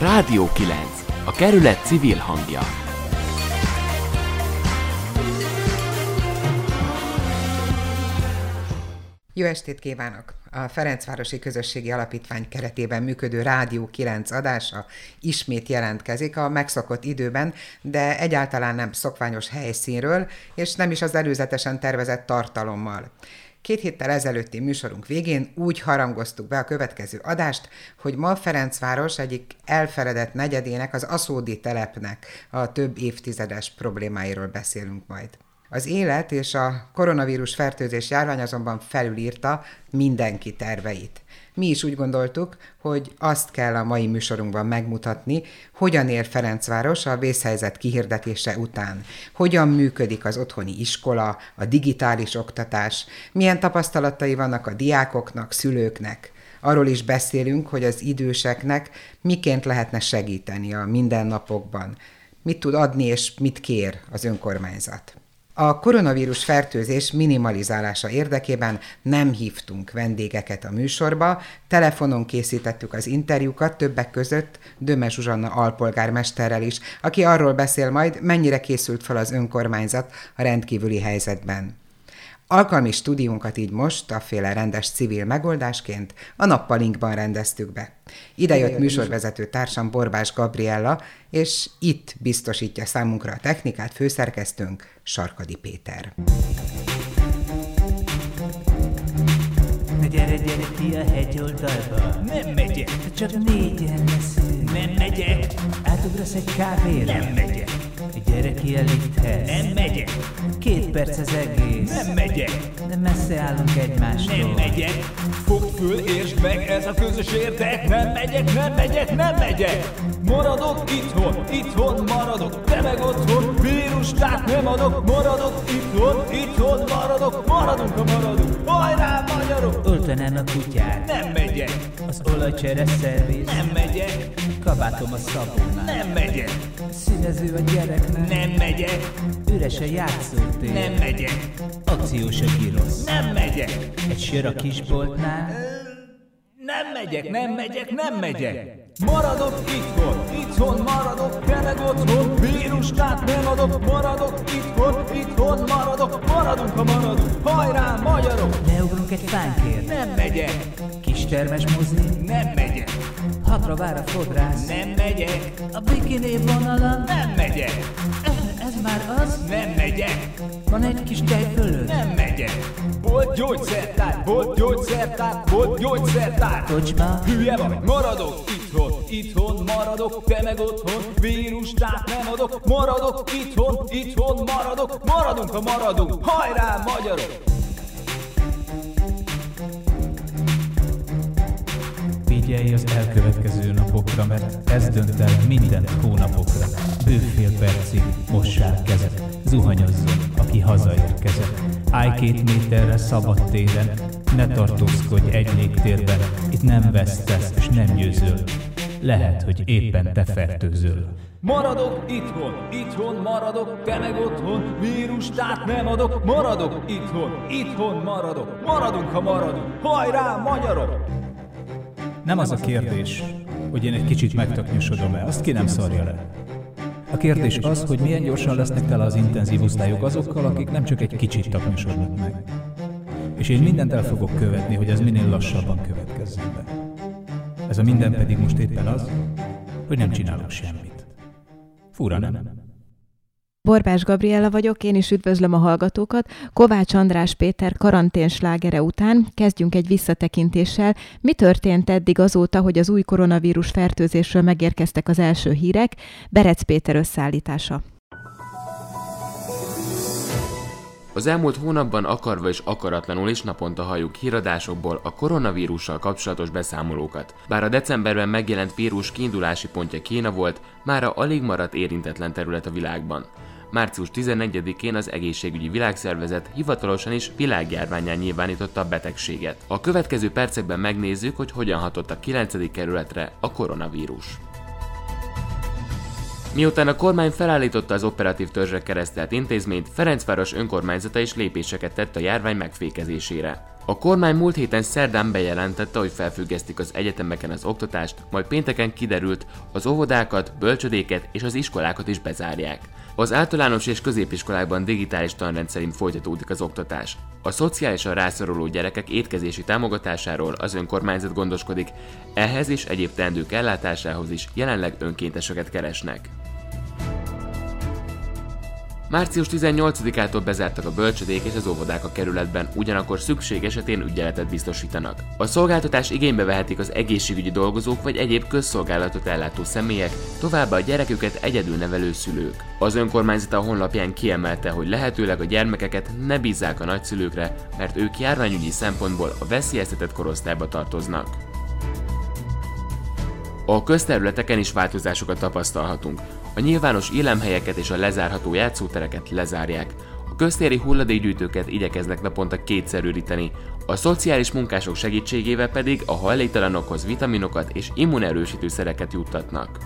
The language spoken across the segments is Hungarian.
Rádió 9. A kerület civil hangja. Jó estét kívánok! A Ferencvárosi Közösségi Alapítvány keretében működő Rádió 9 adása ismét jelentkezik a megszokott időben, de egyáltalán nem szokványos helyszínről, és nem is az előzetesen tervezett tartalommal. Két héttel ezelőtti műsorunk végén úgy harangoztuk be a következő adást, hogy ma Ferencváros egyik elfeledett negyedének, az Aszódi telepnek a több évtizedes problémáiról beszélünk majd. Az élet és a koronavírus fertőzés járvány azonban felülírta mindenki terveit. Mi is úgy gondoltuk, hogy azt kell a mai műsorunkban megmutatni, hogyan ér Ferencváros a vészhelyzet kihirdetése után, hogyan működik az otthoni iskola, a digitális oktatás, milyen tapasztalatai vannak a diákoknak, szülőknek. Arról is beszélünk, hogy az időseknek miként lehetne segíteni a mindennapokban, mit tud adni és mit kér az önkormányzat. A koronavírus fertőzés minimalizálása érdekében nem hívtunk vendégeket a műsorba, telefonon készítettük az interjúkat többek között Döme Zsuzsanna alpolgármesterrel is, aki arról beszél majd, mennyire készült fel az önkormányzat a rendkívüli helyzetben. Alkalmi stúdiónkat így most, a féle rendes civil megoldásként a nappalinkban rendeztük be. Ide jött műsorvezető társam Borbás Gabriella, és itt biztosítja számunkra a technikát főszerkesztőnk Sarkadi Péter. Gyere, gyere ki a hegyoldalba Nem megyek Csak négyen leszünk Nem megyek Átugrasz egy kávéra Nem megyek Gyere ki a lifthez Nem megyek Két perc az egész. Nem megyek De messze állunk egymástól. Nem megyek Fogd föl, értsd meg, ez a közös érdek Nem megyek, nem megyek, nem megyek Maradok itthon, itthon maradok. Te meg otthon, vírus, tehát nem adok. Maradok itthon, itthon maradok. Maradunk, ha maradunk, hajrá magyarok! Öltenem a kutyát. Nem megyek, Az olajcsere szerviz nem megyek Kabátom a szabónál Nem megyek, Színező a gyereknek nem. Megyek Üres a játszótér. Nem megyek, Akciós a girosz nem megyek Egy sör a kisboltnál. Nem megyek, nem megyek, nem megyek. Maradok itthon, itthon maradok, te meg otthon. Vírus, tehát nem adok, maradok itthon, itthon maradok. Maradunk, ha maradunk, hajrá magyarok! Leugrunk egy fánkért. Nem megyek, Kistermes mozi. Nem megyek, Hatra vár a fodrász. Nem megyek, A bikini vonalon nem megyek, Ez már az? Nem megyek, Van egy kis tej fölött? Nem megyek. Volt gyógyszertár, volt gyógyszertár, volt gyógyszertár. Kocsma. Hülye vagy, maradok itthon, itthon maradok, te meg otthon, vírus, tehát nem adok, maradok itthon, itthon maradok, maradunk, ha maradunk, hajrá magyarok! Figyelj az elkövetkező napokra, mert ez dönt el minden hónapokra. Bőfél percig mossál kezet, zuhanyozzon, aki hazaérkezett. Állj két méterre szabad téren, ne tartózkodj egy légtérben, itt nem vesztesz és nem győzöl. Lehet, hogy éppen te fertőzöl. Maradok itthon, itthon maradok, te meg otthon, vírus, tehát nem adok, maradok itthon, itthon maradok, maradunk, ha maradunk, hajrá magyarok! Nem az a kérdés, hogy én egy kicsit megtaknyosodom-e, azt ki nem szarja le. A kérdés az, hogy milyen gyorsan lesznek tele az intenzív osztályok azokkal, akik nem csak egy kicsit taknyosodnak meg. És én mindent el fogok követni, hogy ez minél lassabban következzen be. Ez a minden pedig most éppen az, hogy nem csinálok semmit. Fura, nem? Borbás Gabriella vagyok, én is üdvözlöm a hallgatókat. Kovács András Péter karantén slágere után kezdjünk egy visszatekintéssel. Mi történt eddig azóta, hogy az új koronavírus fertőzésről megérkeztek az első hírek? Berec Péter összeállítása. Az elmúlt hónapban akarva és akaratlanul is naponta halljuk híradásokból a koronavírussal kapcsolatos beszámolókat. Bár a decemberben megjelent vírus kiindulási pontja Kína volt, mára alig maradt érintetlen terület a világban. Március 14-én az Egészségügyi Világszervezet hivatalosan is világjárványán nyilvánította a betegséget. A következő percekben megnézzük, hogy hogyan hatott a 9. kerületre a koronavírus. Miután a kormány felállította az operatív törzsre keresztelt intézményt, Ferencváros önkormányzata is lépéseket tett a járvány megfékezésére. A kormány múlt héten szerdán bejelentette, hogy felfüggesztik az egyetemeken az oktatást, majd pénteken kiderült, az óvodákat, bölcsödéket és az iskolákat is bezárják. Az általános és középiskolákban digitális tanrend szerint folytatódik az oktatás. A szociálisan rászoruló gyerekek étkezési támogatásáról az önkormányzat gondoskodik, ehhez és egyéb teendők ellátásához is jelenleg önkénteseket keresnek. Március 18-ától bezártak a bölcsödék és az óvodák a kerületben, ugyanakkor szükség esetén ügyeletet biztosítanak. A szolgáltatás igénybe vehetik az egészségügyi dolgozók vagy egyéb közszolgálatot ellátó személyek, továbbá a gyereküket egyedül nevelő szülők. Az önkormányzat a honlapján kiemelte, hogy lehetőleg a gyermekeket ne bízzák a nagyszülőkre, mert ők járványügyi szempontból a veszélyeztetett korosztályba tartoznak. A közterületeken is változásokat tapasztalhatunk. A nyilvános élemhelyeket és a lezárható játszótereket lezárják. A köztéri hulladékgyűjtőket igyekeznek naponta kétszerűríteni, a szociális munkások segítségével pedig a hajléktalanokhoz vitaminokat és immunerősítő szereket juttatnak.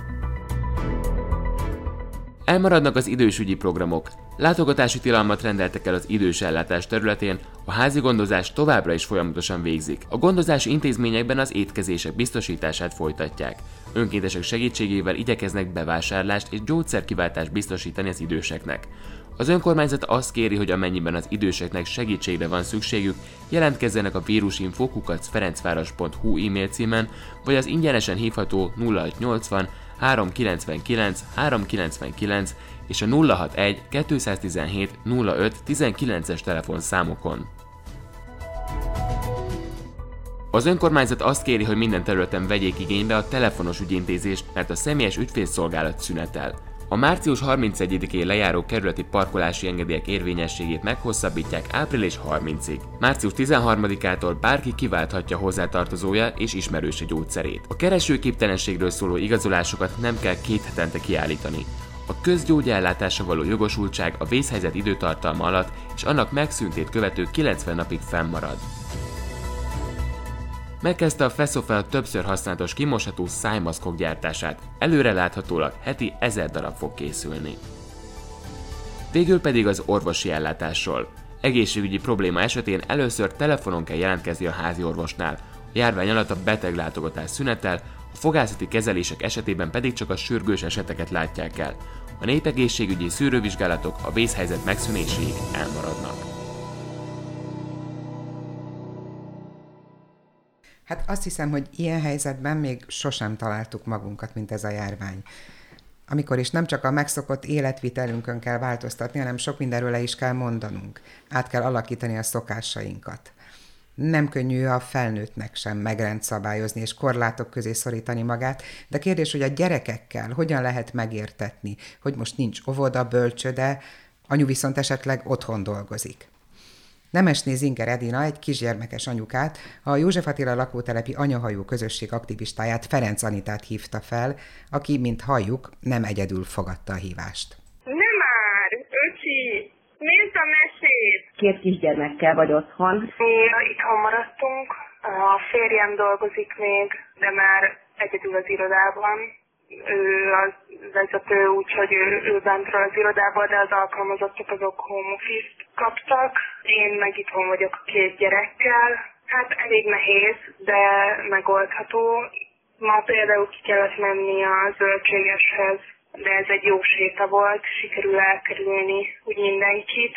Elmaradnak az idősügyi programok. Látogatási tilalmat rendeltek el az idős ellátás területén, a házi gondozás továbbra is folyamatosan végzik. A gondozási intézményekben az étkezések biztosítását folytatják. Önkéntesek segítségével igyekeznek bevásárlást és gyógyszerkiváltást biztosítani az időseknek. Az önkormányzat azt kéri, hogy amennyiben az időseknek segítségre van szükségük, jelentkezzenek a vírusinfo.kukac ferencváros.hu e-mail címen, vagy az ingyenesen hívható 0680 399 399 és a 061 217 05 19-es telefonszámokon. Az önkormányzat azt kéri, hogy minden területen vegyék igénybe a telefonos ügyintézést, mert a személyes ügyfélszolgálat szünetel. A március 31-én lejáró kerületi parkolási engedélyek érvényességét meghosszabbítják április 30-ig. Március 13-ától bárki kiválthatja hozzátartozója és ismerőse gyógyszerét. A keresőképtelenségről szóló igazolásokat nem kell két hetente kiállítani. A közgyógyellátása való jogosultság a vészhelyzet időtartalma alatt és annak megszűntét követő 90 napig fennmarad. Megkezdte a Feszofel többször használatos kimosható szájmaszkok gyártását, előre láthatólag heti 1000 darab fog készülni. Végül pedig az orvosi ellátásról. Egészségügyi probléma esetén először telefonon kell jelentkezni a házi orvosnál, a járvány alatt a beteglátogatás szünetel, a fogászati kezelések esetében pedig csak a sürgős eseteket látják el. A népegészségügyi szűrővizsgálatok a vészhelyzet megszűnéséig elmaradnak. Hát azt hiszem, hogy ilyen helyzetben még sosem találtuk magunkat, mint ez a járvány. Amikor is nem csak a megszokott életvitelünkön kell változtatni, hanem sok mindenről le is kell mondanunk. Át kell alakítani a szokásainkat. Nem könnyű a felnőttnek sem megrendszabályozni és korlátok közé szorítani magát, de kérdés, hogy a gyerekekkel hogyan lehet megértetni, hogy most nincs óvoda, bölcsöde, anyu viszont esetleg otthon dolgozik. Nemesné Zinger Edina egy kisgyermekes anyukát, a József Attila lakótelepi anyahajó közösség aktivistáját Ferenc Anitát hívta fel, aki, mint halljuk, nem egyedül fogadta a hívást. Nem már, öcsi, nézd a mesét! Két kisgyermekkel vagy otthon. Mi itthon maradtunk, a férjem dolgozik még, de már egyedül az irodában ő az vezető, úgyhogy ő, ő bentről az irodából, de az alkalmazottak azok home office kaptak. Én meg itthon vagyok a két gyerekkel. Hát elég nehéz, de megoldható. Ma például ki kellett menni a zöldségeshez, de ez egy jó séta volt, sikerül elkerülni úgy mindenkit.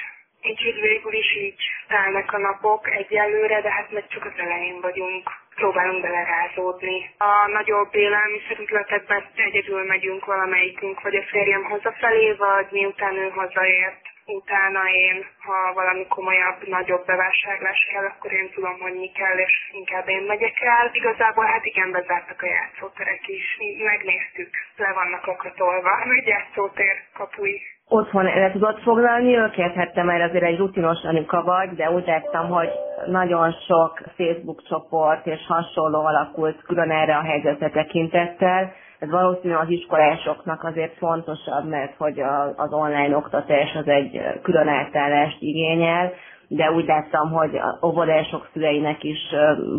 Úgyhogy végül is így telnek a napok egyelőre, de hát meg csak az elején vagyunk próbálunk belerázódni. A nagyobb élelmiszerüzletekben egyedül megyünk valamelyikünk, vagy a férjem hazafelé, vagy miután ő hazaért. Utána én, ha valami komolyabb, nagyobb bevásárlás kell, akkor én tudom, hogy mi kell, és inkább én megyek el. Igazából hát igen, bezártak a játszóterek is. Megnéztük, le vannak akatolva, hogy játszótér kapui otthon el tudod foglalni őket? Hát te már azért egy rutinos anyuka vagy, de úgy láttam, hogy nagyon sok Facebook csoport és hasonló alakult külön erre a helyzetre tekintettel. Ez valószínűleg az iskolásoknak azért fontosabb, mert hogy az online oktatás az egy külön igényel. De úgy láttam, hogy óvodások szüleinek is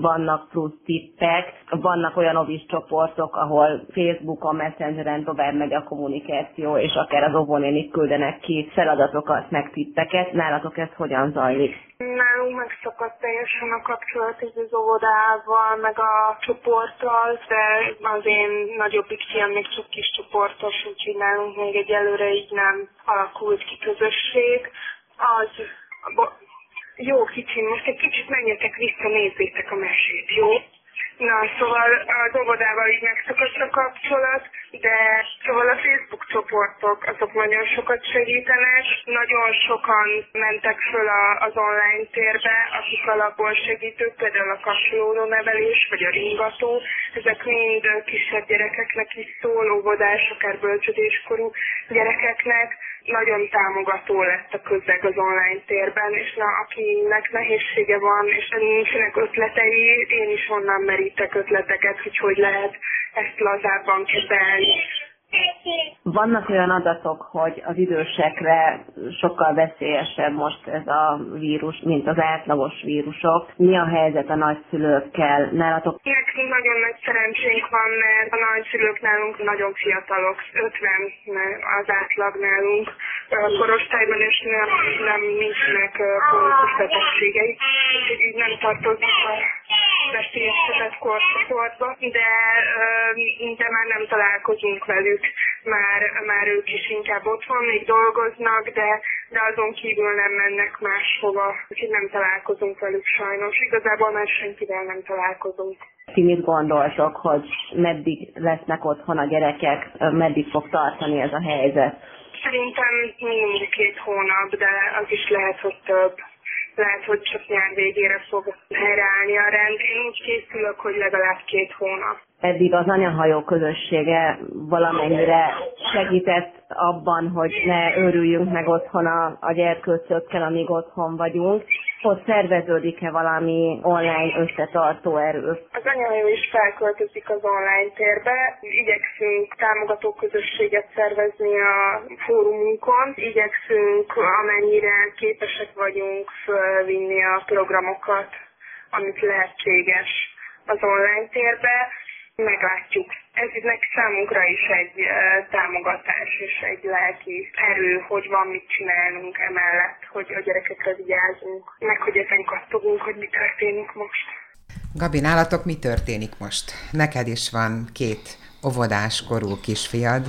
vannak plusz tippek, vannak olyan ovis csoportok, ahol Facebookon, Messengeren tovább megy a kommunikáció, és akár az óvónénik küldenek ki feladatokat, meg tippeket. Nálatok ez hogyan zajlik? Nálunk megszakadt teljesen a kapcsolat így az óvodával, meg a csoporttal, de az én nagyobbik fiam még csak kis csoportos, úgyhogy nálunk még egyelőre így nem alakult ki közösség. Az jó kicsim, most egy kicsit menjetek vissza, nézzétek a mesét, jó? Na, szóval az óvodával így megszakadt a kapcsolat, de szóval a Facebook csoportok azok nagyon sokat segítenek. Nagyon sokan mentek föl a, az online térbe, akik alapból segítők, például a kapcsolódó nevelés, vagy a ringató. Ezek mind kisebb gyerekeknek is szól, óvodás, akár bölcsödéskorú gyerekeknek nagyon támogató lett a közeg az online térben, és na, akinek nehézsége van, és nincsenek ötletei, én is onnan merítek ötleteket, hogy hogy lehet ezt lazábban kezelni. Vannak olyan adatok, hogy az idősekre sokkal veszélyesebb most ez a vírus, mint az átlagos vírusok. Mi a helyzet a nagyszülőkkel? Nálatok? Nekünk nagyon nagy szerencsénk van, mert a nagyszülők nálunk nagyon fiatalok, 50 az átlag nálunk korosztályban, és nem, nem nincsenek krónikus betegségei, úgyhogy így nem tartozik a veszélyeztetett korcsoportba, de, de már nem találkozunk velük, már, már ők is inkább otthon még dolgoznak, de, de azon kívül nem mennek máshova, úgyhogy nem találkozunk velük sajnos. Igazából már senkivel nem találkozunk. Ti mit gondoltok, hogy meddig lesznek otthon a gyerekek, meddig fog tartani ez a helyzet? Szerintem minimum két hónap, de az is lehet, hogy több lehet, hogy csak nyár végére fog helyreállni a rend. Én úgy készülök, hogy legalább két hónap. Eddig az anyahajó közössége valamennyire segített abban, hogy ne örüljünk meg otthon a, a gyerkőcökkel, amíg otthon vagyunk ott szerveződik-e valami online összetartó erő? Az anyahajó is felköltözik az online térbe. Igyekszünk támogató közösséget szervezni a fórumunkon. Igyekszünk amennyire képesek vagyunk fölvinni a programokat, amit lehetséges az online térbe. Meglátjuk ez meg számunkra is egy támogatás és egy lelki erő, hogy van mit csinálnunk emellett, hogy a gyerekekre vigyázunk, meg hogy ezen kattogunk, hogy mi történik most. Gabi, nálatok mi történik most? Neked is van két óvodás korú kisfiad.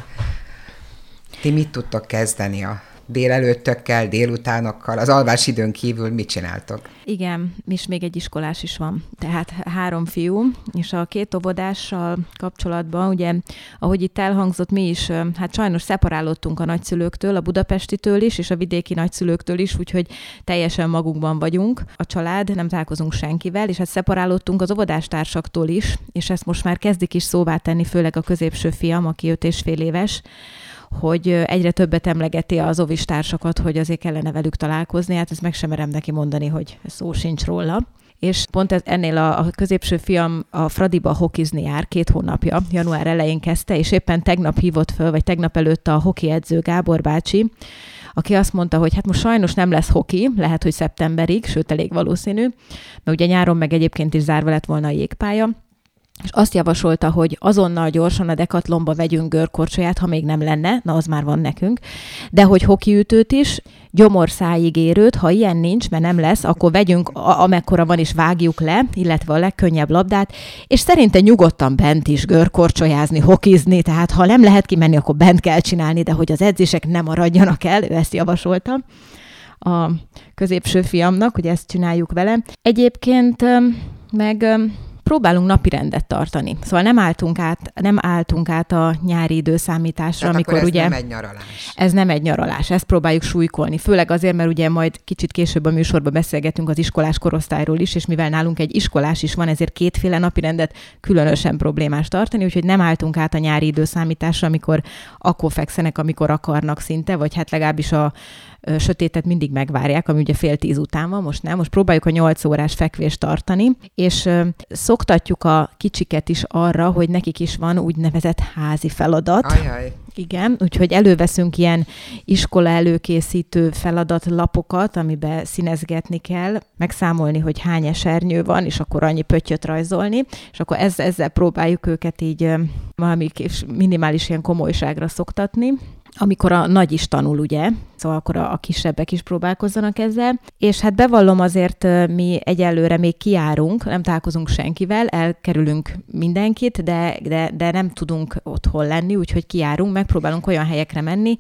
Ti mit tudtok kezdeni a délelőttökkel, délutánokkal, az alvás időn kívül mit csináltok? Igen, és még egy iskolás is van. Tehát három fiú, és a két óvodással kapcsolatban, ugye, ahogy itt elhangzott, mi is, hát sajnos szeparálódtunk a nagyszülőktől, a budapestitől is, és a vidéki nagyszülőktől is, úgyhogy teljesen magunkban vagyunk. A család, nem találkozunk senkivel, és hát szeparálódtunk az óvodástársaktól is, és ezt most már kezdik is szóvá tenni, főleg a középső fiam, aki öt és fél éves, hogy egyre többet emlegeti az ovis társakat, hogy azért kellene velük találkozni, hát ezt meg sem merem neki mondani, hogy szó sincs róla. És pont ez, ennél a, a középső fiam a Fradiba hokizni jár két hónapja, január elején kezdte, és éppen tegnap hívott föl, vagy tegnap előtt a hoki edző Gábor bácsi, aki azt mondta, hogy hát most sajnos nem lesz hoki, lehet, hogy szeptemberig, sőt elég valószínű, mert ugye nyáron meg egyébként is zárva lett volna a jégpálya, és azt javasolta, hogy azonnal gyorsan a dekatlomba vegyünk görkorcsolyát, ha még nem lenne, na az már van nekünk, de hogy hokiütőt is, gyomorszájig érőt, ha ilyen nincs, mert nem lesz, akkor vegyünk, a- amekkora van is vágjuk le, illetve a legkönnyebb labdát, és szerintem nyugodtan bent is görkorcsolyázni, hokizni, tehát ha nem lehet kimenni, akkor bent kell csinálni, de hogy az edzések nem maradjanak el, ő ezt javasolta a középső fiamnak, hogy ezt csináljuk vele. Egyébként meg próbálunk napi rendet tartani. Szóval nem álltunk át, nem álltunk át a nyári időszámításra, Tehát amikor ez ugye... nem egy nyaralás. Ez nem egy nyaralás, ezt próbáljuk súlykolni. Főleg azért, mert ugye majd kicsit később a műsorban beszélgetünk az iskolás korosztályról is, és mivel nálunk egy iskolás is van, ezért kétféle napi rendet különösen problémás tartani, úgyhogy nem álltunk át a nyári időszámításra, amikor akkor fekszenek, amikor akarnak szinte, vagy hát legalábbis a sötétet mindig megvárják, ami ugye fél tíz után van, most nem. Most próbáljuk a nyolc órás fekvést tartani, és szoktatjuk a kicsiket is arra, hogy nekik is van úgynevezett házi feladat. Ajaj. Igen, úgyhogy előveszünk ilyen iskola előkészítő feladatlapokat, amiben színezgetni kell, megszámolni, hogy hány esernyő van, és akkor annyi pöttyöt rajzolni, és akkor ezzel, ezzel próbáljuk őket így valami minimális ilyen komolyságra szoktatni amikor a nagy is tanul, ugye, szóval akkor a, a kisebbek is próbálkozzanak ezzel, és hát bevallom azért mi egyelőre még kiárunk, nem találkozunk senkivel, elkerülünk mindenkit, de, de, de nem tudunk otthon lenni, úgyhogy kiárunk, megpróbálunk olyan helyekre menni,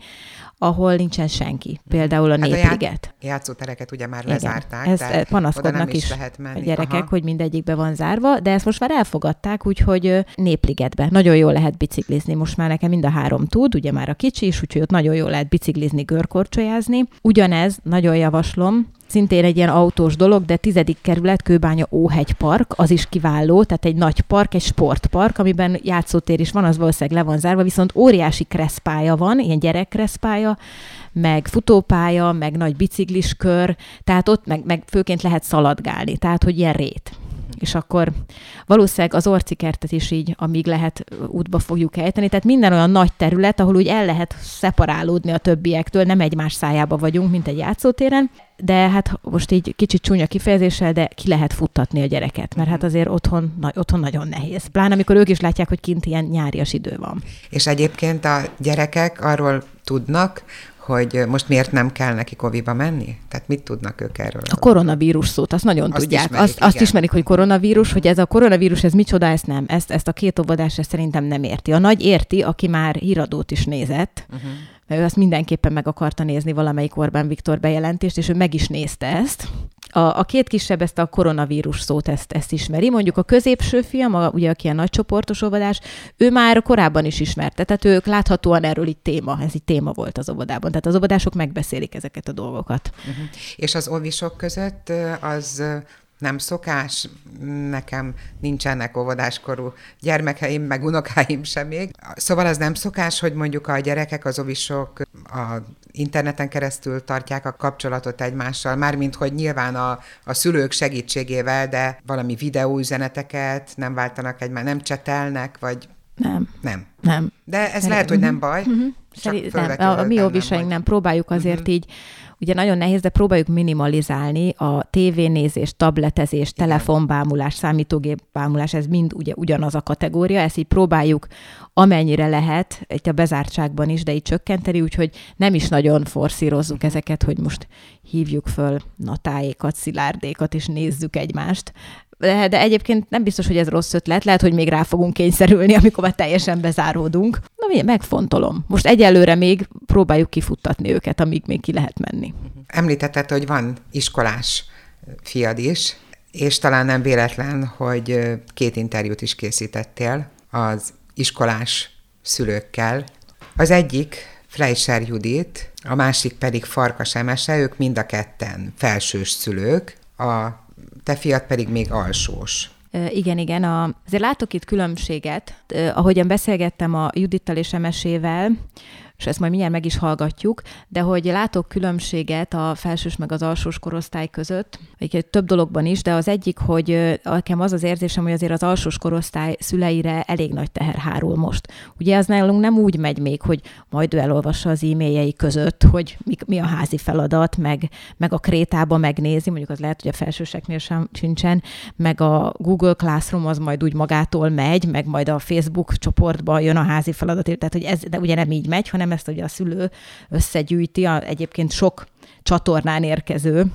ahol nincsen senki. Például a hát Népliget. A játszótereket ugye már lezárták. Igen. Ezt panaszkodnak is, is lehet menni. a gyerekek, Aha. hogy mindegyikbe van zárva, de ezt most már elfogadták, úgyhogy Népligetbe nagyon jól lehet biciklizni. Most már nekem mind a három tud, ugye már a kicsi is, úgyhogy ott nagyon jól lehet biciklizni, görkorcsolyázni. Ugyanez, nagyon javaslom, szintén egy ilyen autós dolog, de tizedik kerület, Kőbánya Óhegy Park, az is kiváló, tehát egy nagy park, egy sportpark, amiben játszótér is van, az valószínűleg le van zárva, viszont óriási kreszpálya van, ilyen gyerekkreszpálya, meg futópálya, meg nagy bicikliskör, tehát ott meg, meg főként lehet szaladgálni, tehát hogy ilyen rét és akkor valószínűleg az orcikertet is így, amíg lehet, útba fogjuk ejteni. Tehát minden olyan nagy terület, ahol úgy el lehet szeparálódni a többiektől, nem egymás szájába vagyunk, mint egy játszótéren, de hát most így kicsit csúnya kifejezéssel, de ki lehet futtatni a gyereket, mert hát azért otthon, na, otthon nagyon nehéz. Pláne amikor ők is látják, hogy kint ilyen nyárias idő van. És egyébként a gyerekek arról tudnak, hogy most miért nem kell neki koviba menni? Tehát mit tudnak ők erről? A koronavírus szót, azt nagyon azt tudják. Ismerik, azt, azt ismerik, hogy koronavírus, hogy ez a koronavírus, ez micsoda, ezt nem. Ezt, ezt a két óvodás ezt szerintem nem érti. A nagy érti, aki már híradót is nézett, uh-huh. mert ő azt mindenképpen meg akarta nézni valamelyik Orbán Viktor bejelentést, és ő meg is nézte ezt. A, a két kisebb ezt a koronavírus szót ezt, ezt ismeri. Mondjuk a középső fiam, a, ugye aki a nagy csoportos óvodás, ő már korábban is ismerte, tehát ők láthatóan erről itt téma, ez itt téma volt az óvodában. Tehát az óvodások megbeszélik ezeket a dolgokat. Uh-huh. És az óvisok között az nem szokás, nekem nincsenek óvodáskorú gyermekeim, meg unokáim sem még. Szóval az nem szokás, hogy mondjuk a gyerekek, az ovisok a interneten keresztül tartják a kapcsolatot egymással, mármint hogy nyilván a, a szülők segítségével, de valami videóüzeneteket nem váltanak egymás, nem csetelnek, vagy nem. Nem. Nem. De ez Szerint, lehet, hogy nem baj. Uh-huh. Szerint, nem. A, a mi óvisaink nem. Próbáljuk azért uh-huh. így ugye nagyon nehéz, de próbáljuk minimalizálni a tévénézés, tabletezés, telefonbámulás, számítógépbámulás, ez mind ugye ugyanaz a kategória, ezt így próbáljuk amennyire lehet, itt a bezártságban is, de így csökkenteni, úgyhogy nem is nagyon forszírozzuk ezeket, hogy most hívjuk föl natáékat, szilárdékat, és nézzük egymást, de, de egyébként nem biztos, hogy ez rossz ötlet, lehet, hogy még rá fogunk kényszerülni, amikor már teljesen bezáródunk. Na mi, megfontolom. Most egyelőre még próbáljuk kifuttatni őket, amíg még ki lehet menni. Említetted, hogy van iskolás fiad is, és talán nem véletlen, hogy két interjút is készítettél az iskolás szülőkkel. Az egyik Fleischer Judit, a másik pedig Farkas Emese, ők mind a ketten felsős szülők. A te fiat pedig még alsós. Igen, igen. A, azért látok itt különbséget. Ahogyan beszélgettem a Judittal és Emesével, és ezt majd mindjárt meg is hallgatjuk, de hogy látok különbséget a felsős meg az alsós korosztály között, egy több dologban is, de az egyik, hogy nekem az az érzésem, hogy azért az alsós korosztály szüleire elég nagy teher hárul most. Ugye az nálunk nem úgy megy még, hogy majd ő elolvassa az e-mailjei között, hogy mi, mi a házi feladat, meg, meg a krétába megnézi, mondjuk az lehet, hogy a felsőseknél sem sincsen, meg a Google Classroom az majd úgy magától megy, meg majd a Facebook csoportba jön a házi feladat, tehát hogy ez de ugye nem így megy, hanem ezt ugye a szülő összegyűjti, a, egyébként sok csatornán érkező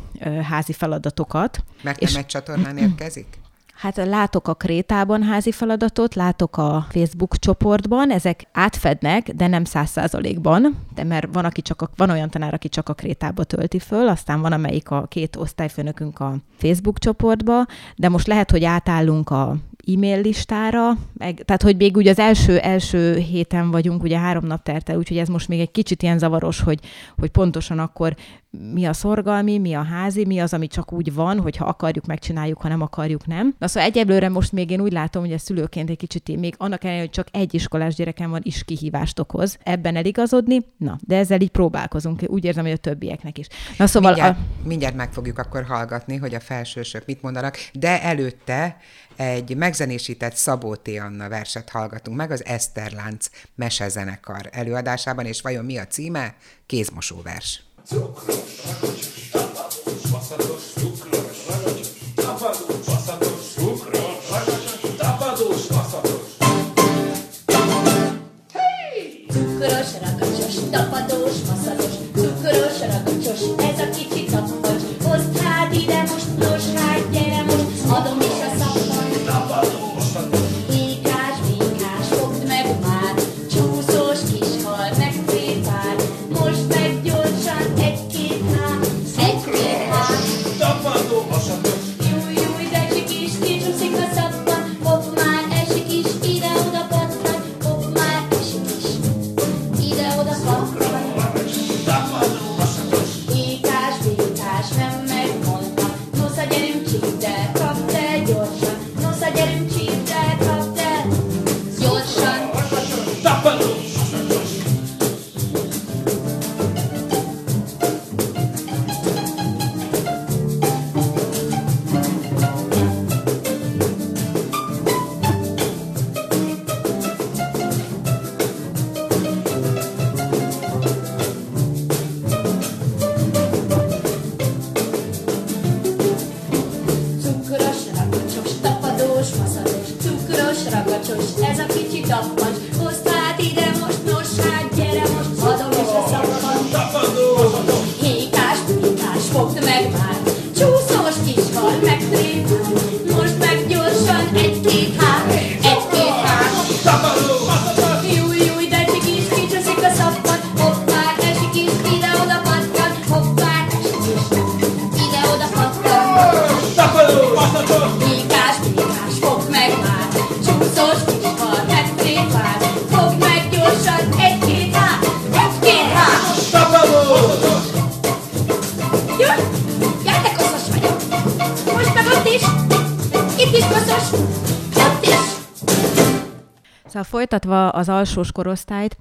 házi feladatokat. Mert nem és, egy csatornán érkezik? Hát látok a Krétában házi feladatot, látok a Facebook csoportban, ezek átfednek, de nem száz százalékban, de mert van, aki csak a, van olyan tanár, aki csak a Krétába tölti föl, aztán van, amelyik a két osztályfőnökünk a Facebook csoportba, de most lehet, hogy átállunk a e-mail listára, meg, tehát hogy még ugye az első, első héten vagyunk, ugye három nap telt el, úgyhogy ez most még egy kicsit ilyen zavaros, hogy, hogy pontosan akkor mi a szorgalmi, mi a házi, mi az, ami csak úgy van, hogy ha akarjuk, megcsináljuk, ha nem akarjuk, nem. Na szóval egyelőre most még én úgy látom, hogy a szülőként egy kicsit én még annak ellenére, hogy csak egy iskolás gyerekem van, is kihívást okoz ebben eligazodni. Na, de ezzel így próbálkozunk. Úgy érzem, hogy a többieknek is. Na szóval mindjárt, a... mindjárt meg fogjuk akkor hallgatni, hogy a felsősök mit mondanak, de előtte egy megzenésített Szabó T. Anna verset hallgatunk meg az Eszterlánc mesezenekar előadásában, és vajon mi a címe? Kézmosó Tapador, hey! crochê, racaxox, tapador. Folytatva az alsós korosztályt,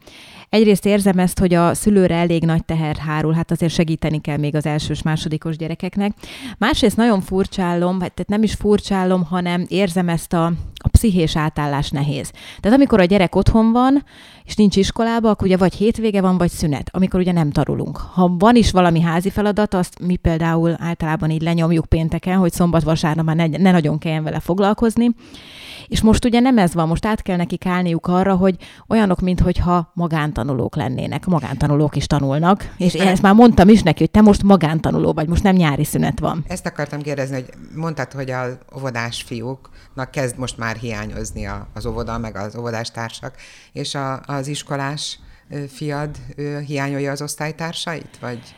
egyrészt érzem ezt, hogy a szülőre elég nagy teher hárul, hát azért segíteni kell még az elsős, másodikos gyerekeknek. Másrészt nagyon furcsálom, vagy tehát nem is furcsálom, hanem érzem ezt a, a pszichés átállás nehéz. Tehát amikor a gyerek otthon van, és nincs iskolába, akkor ugye vagy hétvége van, vagy szünet, amikor ugye nem tarulunk. Ha van is valami házi feladat, azt mi például általában így lenyomjuk pénteken, hogy szombat-vasárnap már ne, ne nagyon kelljen vele foglalkozni. És most ugye nem ez van, most át kell nekik állniuk arra, hogy olyanok, mintha magántanulók lennének. Magántanulók is tanulnak, és én ezt már mondtam is neki, hogy te most magántanuló vagy, most nem nyári szünet van. Ezt akartam kérdezni, hogy mondtad, hogy az óvodás fiúknak kezd most már hiányozni az óvoda, meg az óvodástársak, és a, az iskolás fiad ő hiányolja az osztálytársait, vagy?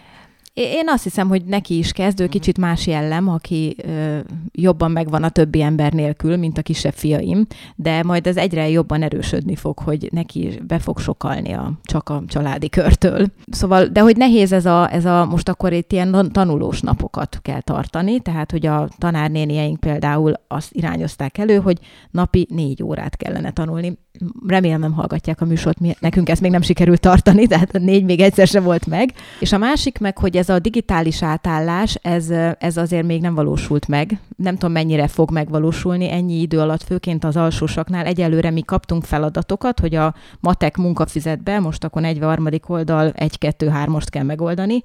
Én azt hiszem, hogy neki is kezdő, kicsit más jellem, aki ö, jobban megvan a többi ember nélkül, mint a kisebb fiaim, de majd ez egyre jobban erősödni fog, hogy neki be fog sokalni a, csak a családi körtől. Szóval, de hogy nehéz ez a, ez a most akkor itt ilyen tanulós napokat kell tartani, tehát hogy a tanárnénieink például azt irányozták elő, hogy napi négy órát kellene tanulni remélem nem hallgatják a műsort, mi, nekünk ezt még nem sikerült tartani, tehát a négy még egyszer se volt meg. És a másik meg, hogy ez a digitális átállás, ez, ez azért még nem valósult meg. Nem tudom, mennyire fog megvalósulni ennyi idő alatt, főként az alsósaknál. Egyelőre mi kaptunk feladatokat, hogy a matek munkafizetbe, most akkor 43. oldal 1-2-3-ost kell megoldani,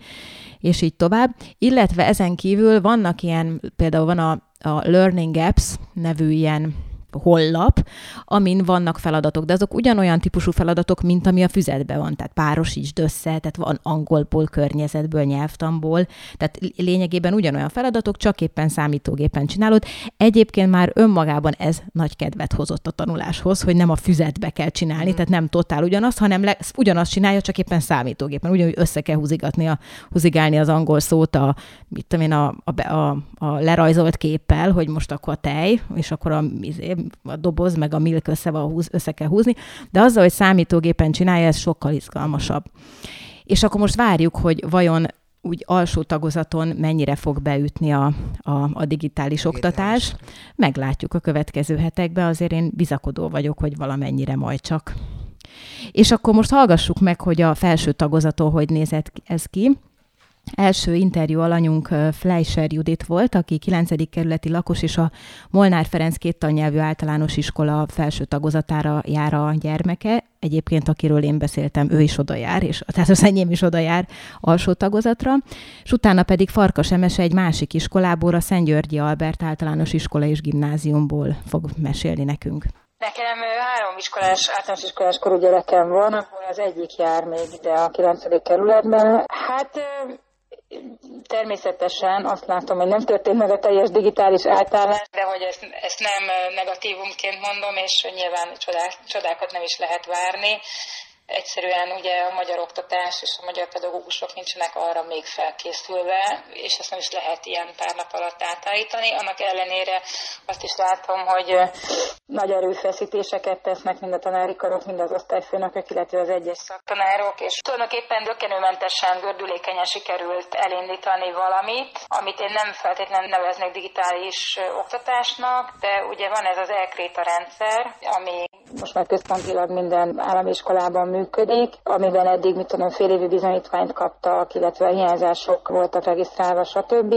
és így tovább. Illetve ezen kívül vannak ilyen, például van a, a Learning Apps nevű ilyen hollap, amin vannak feladatok, de azok ugyanolyan típusú feladatok, mint ami a füzetben van, tehát párosítsd össze, tehát van angolból, környezetből, nyelvtamból, tehát lényegében ugyanolyan feladatok, csak éppen számítógépen csinálod. Egyébként már önmagában ez nagy kedvet hozott a tanuláshoz, hogy nem a füzetbe kell csinálni, mm. tehát nem totál ugyanaz, hanem le, ugyanazt csinálja, csak éppen számítógépen, ugyanúgy össze kell húzigatni a, húzigálni az angol szót a, mit tudom én, a, a, a, a lerajzolt képpel, hogy most akkor a tej, és akkor a, izé, a doboz, meg a milk össze, van húz, össze kell húzni, de azzal, hogy számítógépen csinálja, ez sokkal izgalmasabb. És akkor most várjuk, hogy vajon úgy alsó tagozaton mennyire fog beütni a, a, a digitális oktatás. Meglátjuk a következő hetekben, azért én bizakodó vagyok, hogy valamennyire majd csak. És akkor most hallgassuk meg, hogy a felső tagozaton hogy nézett ez ki. Első interjú alanyunk Fleischer Judit volt, aki 9. kerületi lakos és a Molnár Ferenc két tannyelvű általános iskola felső tagozatára jár a gyermeke. Egyébként, akiről én beszéltem, ő is oda jár, és tehát az enyém is oda jár alsó tagozatra. És utána pedig Farkas Emese egy másik iskolából, a Szent Györgyi Albert általános iskola és gimnáziumból fog mesélni nekünk. Nekem három iskolás, általános iskolás korú gyerekem van, ahol az egyik jár még ide a 9. kerületben. Hát Természetesen azt látom, hogy nem történt meg a teljes digitális átállás, de hogy ezt, ezt nem negatívumként mondom, és nyilván csodák, csodákat nem is lehet várni egyszerűen ugye a magyar oktatás és a magyar pedagógusok nincsenek arra még felkészülve, és ezt nem is lehet ilyen pár nap alatt átállítani. Annak ellenére azt is látom, hogy nagy erőfeszítéseket tesznek mind a tanári karok, mind az osztályfőnökök, illetve az egyes szaktanárok, és tulajdonképpen dökkenőmentesen, gördülékenyen sikerült elindítani valamit, amit én nem feltétlenül neveznék digitális oktatásnak, de ugye van ez az elkréta rendszer, ami most már központilag minden állami iskolában működik, amiben eddig, mit tudom, fél évi bizonyítványt kaptak, illetve hiányzások voltak regisztrálva, stb.,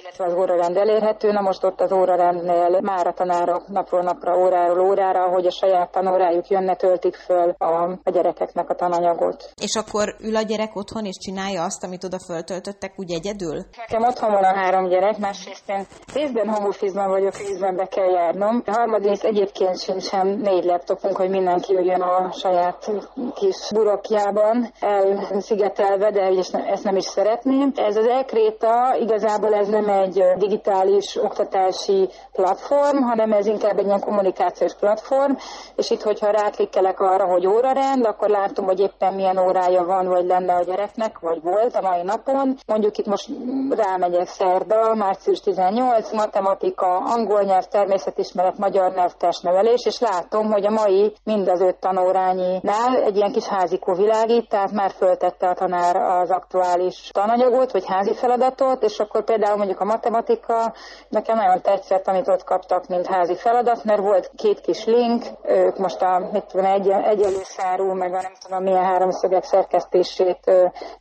illetve az órarend elérhető. Na most ott az órarendnél már a tanárok napról napra, óráról órára, hogy a saját tanórájuk jönne, töltik föl a, a gyerekeknek a tananyagot. És akkor ül a gyerek otthon és csinálja azt, amit oda föltöltöttek úgy egyedül? Nekem otthon van a három gyerek, másrészt én részben homofizban vagyok, részben be kell járnom. A harmadrészt egyébként sincsen négy laptopunk, hogy mindenki jön a saját kis burokjában elszigetelve, de ezt nem is szeretném. Ez az Ekréta igazából ez nem egy digitális oktatási platform, hanem ez inkább egy ilyen kommunikációs platform, és itt, hogyha ráklikkelek arra, hogy órarend, akkor látom, hogy éppen milyen órája van, vagy lenne a gyereknek, vagy volt a mai napon. Mondjuk itt most rámegyek szerda, március 18, matematika, angol nyelv, természetismeret, magyar nyelv, testnevelés, és látom, hogy a mai mind az öt tanórányi-nál egy ilyen kis házikó világít, tehát már föltette a tanár az aktuális tananyagot, vagy házi feladatot, és akkor például mondjuk a matematika, nekem nagyon tetszett, amit ott kaptak, mint házi feladat, mert volt két kis link, ők most a, mit tudom, egy, egyenlőszárú, meg a nem tudom milyen háromszögek szerkesztését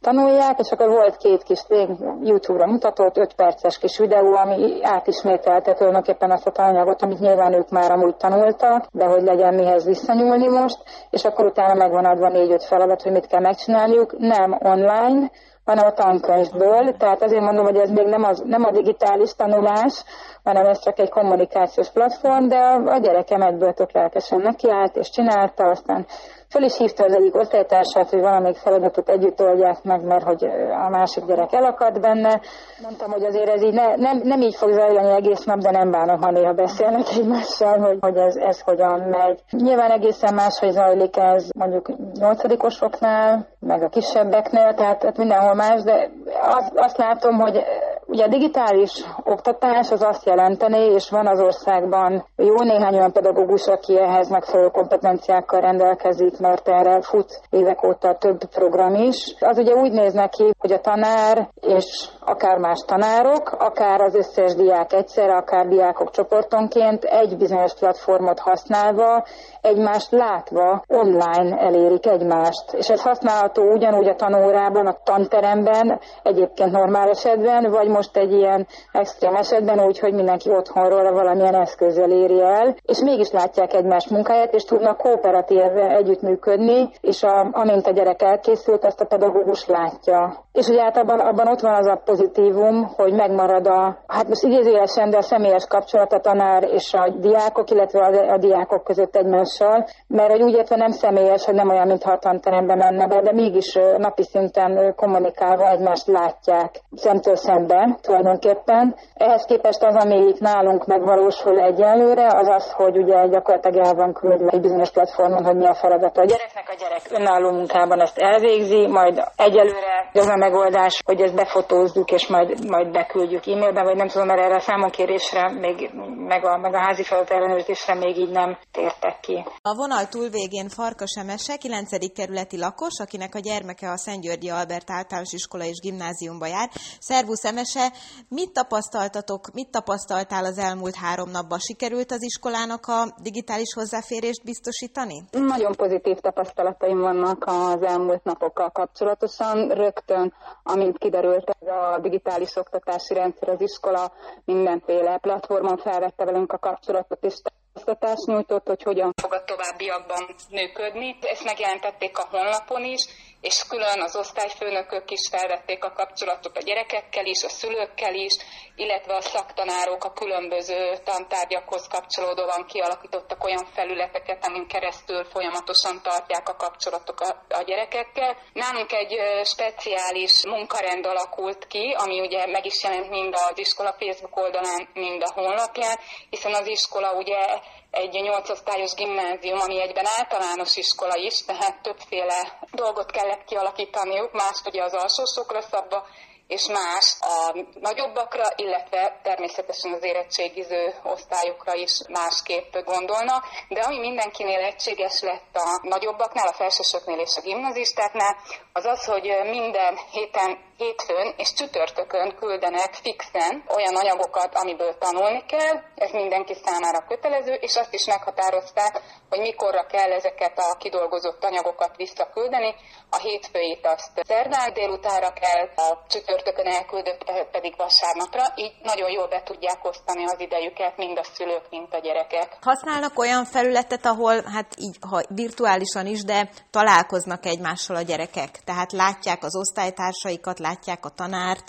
tanulják, és akkor volt két kis link, YouTube-ra mutatott, öt perces kis videó, ami átismételte tulajdonképpen azt a tananyagot, amit nyilván ők már amúgy tanultak, de hogy legyen mihez visszanyúlni most, és akkor utána megvan adva négy-öt feladat, hogy mit kell megcsinálniuk, nem online, hanem a tankönyvből. Tehát azért mondom, hogy ez még nem, az, nem a digitális tanulás, hanem ez csak egy kommunikációs platform, de a gyerekem egyből tök lelkesen nekiállt és csinálta, aztán Föl is hívta az egyik osztálytársát, hogy valamelyik feladatot együtt oldják meg, mert hogy a másik gyerek elakadt benne. Mondtam, hogy azért ez így ne, nem, nem így fog zajlani egész nap, de nem bánom, ha néha beszélnek egymással, hogy, hogy ez, ez hogyan megy. Nyilván egészen más, hogy zajlik ez mondjuk nyolcadikosoknál, meg a kisebbeknél, tehát mindenhol más, de azt, azt látom, hogy Ugye a digitális oktatás az azt jelenteni, és van az országban jó néhány olyan pedagógus, aki ehhez megfelelő kompetenciákkal rendelkezik, mert erre fut évek óta több program is. Az ugye úgy néz neki, hogy a tanár és akár más tanárok, akár az összes diák egyszerre, akár diákok csoportonként egy bizonyos platformot használva, egymást látva online elérik egymást. És ez használható ugyanúgy a tanórában, a tanteremben, egyébként normál esetben, vagy most egy ilyen extrém esetben úgy, hogy mindenki otthonról valamilyen eszközzel éri el, és mégis látják egymás munkáját, és tudnak kooperatív együttműködni, és a, amint a gyerek elkészült, azt a pedagógus látja. És ugye általában abban ott van az a pozitívum, hogy megmarad a, hát most idézőjelesen, de a személyes kapcsolat a tanár és a diákok, illetve a, a diákok között egymással, mert hogy úgy értve nem személyes, hogy nem olyan, mintha a tanterembe menne be, de mégis napi szinten kommunikálva egymást látják szemtől szembe jövőre tulajdonképpen. Ehhez képest az, ami itt nálunk megvalósul egyelőre, az az, hogy ugye gyakorlatilag el van küldve egy bizonyos platformon, hogy mi a feladata a gyereknek. A gyerek önálló munkában ezt elvégzi, majd egyelőre az a megoldás, hogy ezt befotózzuk, és majd, majd beküldjük e-mailben, vagy nem tudom, mert erre a számonkérésre, még, meg, a, meg a házi feladat ellenőrzésre még így nem tértek ki. A vonal túlvégén Farkas Emese, 9. kerületi lakos, akinek a gyermeke a Szentgyörgyi Albert általános iskola és gimnáziumba jár. Szervusz Emese, mit tapasztaltatok, mit tapasztaltál az elmúlt három napban? Sikerült az iskolának a digitális hozzáférést biztosítani? Nagyon pozitív tapasztalataim vannak az elmúlt napokkal kapcsolatosan. Rögtön, amint kiderült ez a digitális oktatási rendszer, az iskola mindenféle platformon felvette velünk a kapcsolatot, és tájékoztatást nyújtott, hogy hogyan fog a továbbiakban működni. Ezt megjelentették a honlapon is, és külön az osztályfőnökök is felvették a kapcsolatot a gyerekekkel is, a szülőkkel is, illetve a szaktanárok a különböző tantárgyakhoz kapcsolódóan kialakítottak olyan felületeket, amin keresztül folyamatosan tartják a kapcsolatok a, a gyerekekkel. Nálunk egy speciális munkarend alakult ki, ami ugye meg is jelent mind az iskola Facebook oldalán, mind a honlapján, hiszen az iskola ugye egy nyolcosztályos gimnázium, ami egyben általános iskola is, tehát többféle dolgot kellett kialakítaniuk, más ugye az alsósokra szabva, és más a nagyobbakra, illetve természetesen az érettségiző osztályokra is másképp gondolnak, de ami mindenkinél egységes lett a nagyobbaknál, a felsősöknél és a gimnazistáknál, az az, hogy minden héten hétfőn és csütörtökön küldenek fixen olyan anyagokat, amiből tanulni kell, ez mindenki számára kötelező, és azt is meghatározták, hogy mikorra kell ezeket a kidolgozott anyagokat visszaküldeni. A hétfőit azt szerdán délutára kell, a csütörtökön elküldött pedig vasárnapra, így nagyon jól be tudják osztani az idejüket mind a szülők, mind a gyerekek. Használnak olyan felületet, ahol hát így, ha virtuálisan is, de találkoznak egymással a gyerekek. Tehát látják az osztálytársaikat, látják a tanárt,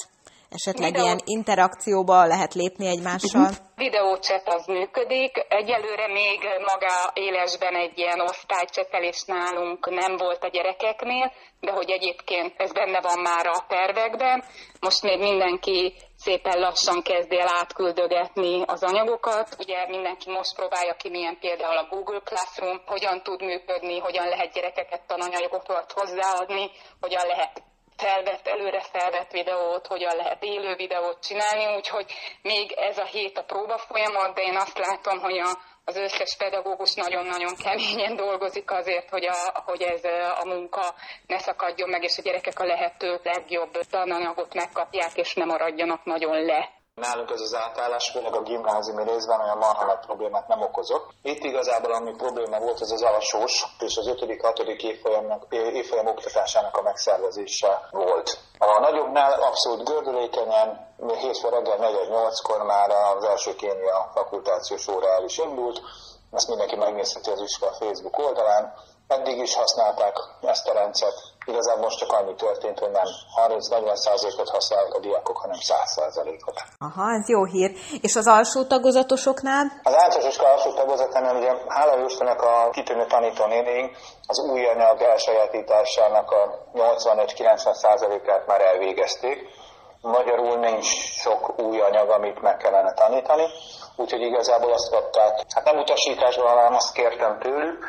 esetleg Videó. ilyen interakcióba lehet lépni egymással. Videócset az működik. Egyelőre még maga élesben egy ilyen osztálycsetelés nálunk nem volt a gyerekeknél, de hogy egyébként ez benne van már a tervekben. Most még mindenki szépen lassan kezd el átküldögetni az anyagokat. Ugye mindenki most próbálja ki, milyen például a Google Classroom, hogyan tud működni, hogyan lehet gyerekeket tananyagokat hozzáadni, hogyan lehet felvett, előre felvett videót, hogyan lehet élő videót csinálni, úgyhogy még ez a hét a próba folyamat, de én azt látom, hogy a, az összes pedagógus nagyon-nagyon keményen dolgozik azért, hogy, a, hogy ez a munka ne szakadjon meg, és a gyerekek a lehető legjobb tananyagot megkapják, és ne maradjanak nagyon le. Nálunk ez az átállás, főleg a gimnáziumi részben olyan marha nagy problémát nem okozott. Itt igazából ami probléma volt, ez az alsós és az 5.-6. évfolyamnak, évfolyam oktatásának a megszervezése volt. A nagyobbnál abszolút gördülékenyen, hétfő reggel 4-8-kor már az első kémia fakultációs óra el is indult, ezt mindenki megnézheti az iskola Facebook oldalán. Eddig is használták ezt a rendszert. Igazából most csak annyi történt, hogy nem 30-40%-ot használnak a diákok, hanem 100%-ot. Aha, ez jó hír. És az alsó tagozatosoknál? Az általános iskola alsó tagozatánál ugye hála Istennek a kitűnő tanítónénéink az új anyag elsajátításának a 85-90%-át már elvégezték. Magyarul nincs sok új anyag, amit meg kellene tanítani, úgyhogy igazából azt kapták, hát nem utasításban, hanem azt kértem tőlük,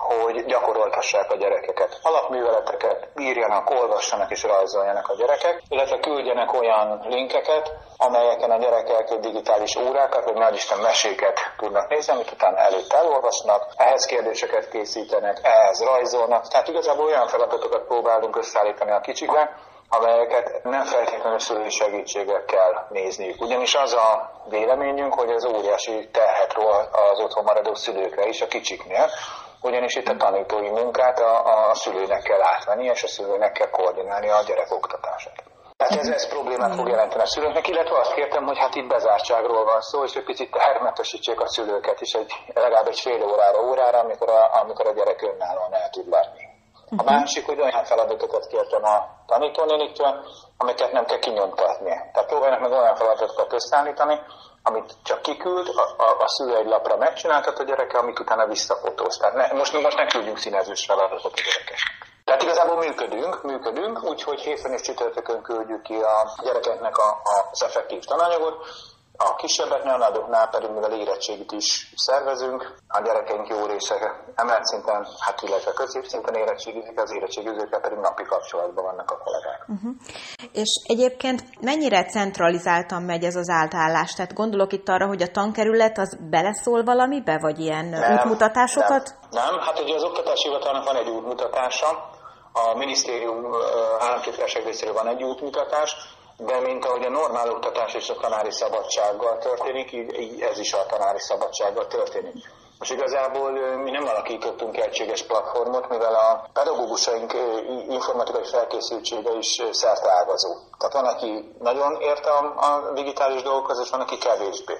hogy gyakoroltassák a gyerekeket. Alapműveleteket írjanak, olvassanak és rajzoljanak a gyerekek, illetve küldjenek olyan linkeket, amelyeken a gyerekek digitális órákat, vagy nagy Isten meséket tudnak nézni, amit utána előtt elolvasnak, ehhez kérdéseket készítenek, ehhez rajzolnak. Tehát igazából olyan feladatokat próbálunk összeállítani a kicsikre, amelyeket nem feltétlenül szülői segítséggel kell nézniük. Ugyanis az a véleményünk, hogy ez óriási terhet ról az otthon maradó szülőkre is a kicsiknél, ugyanis itt a tanítói munkát a, a szülőnek kell átvenni, és a szülőnek kell koordinálni a gyerek oktatását. Tehát ez, ez problémát fog jelenteni a szülőknek, illetve azt kértem, hogy hát itt bezártságról van szó, és egy picit hermetesítsék a szülőket is egy, legalább egy fél órára, órára, amikor a, amikor a gyerek önállóan el tud látni. A másik, hogy olyan feladatokat kértem a tanítónéniktől, amiket nem kell kinyomtatni. Tehát próbálnak meg olyan feladatokat összeállítani, amit csak kiküld, a, a, a szülő egy lapra megcsináltat a gyereke, amit utána visszafotóz. Tehát ne, most, most ne küldjünk színezős feladatot a gyerekeknek. Tehát igazából működünk, működünk, úgyhogy hétfőn és csütörtökön küldjük ki a gyerekeknek a, a, az effektív tananyagot, a kisebbeknél, a nagyoknál pedig, mivel érettségit is szervezünk, a gyerekeink jó része emelt szinten, hát illetve középszinten érettségizik, az érettségizőkkel pedig napi kapcsolatban vannak a kollégák. Uh-huh. És egyébként mennyire centralizáltan megy ez az átállás? Tehát gondolok itt arra, hogy a tankerület az beleszól valamibe, vagy ilyen nem, útmutatásokat? Nem, nem, hát ugye az oktatási hivatalnak van egy útmutatása, a minisztérium államtitkárság részéről van egy útmutatás, de mint ahogy a normál oktatás és a tanári szabadsággal történik, így, így ez is a tanári szabadsággal történik. Most igazából mi nem alakítottunk egységes platformot, mivel a pedagógusaink informatikai felkészültsége is szerteágazó. Tehát van, aki nagyon érte a digitális dolgokhoz, és van, aki kevésbé.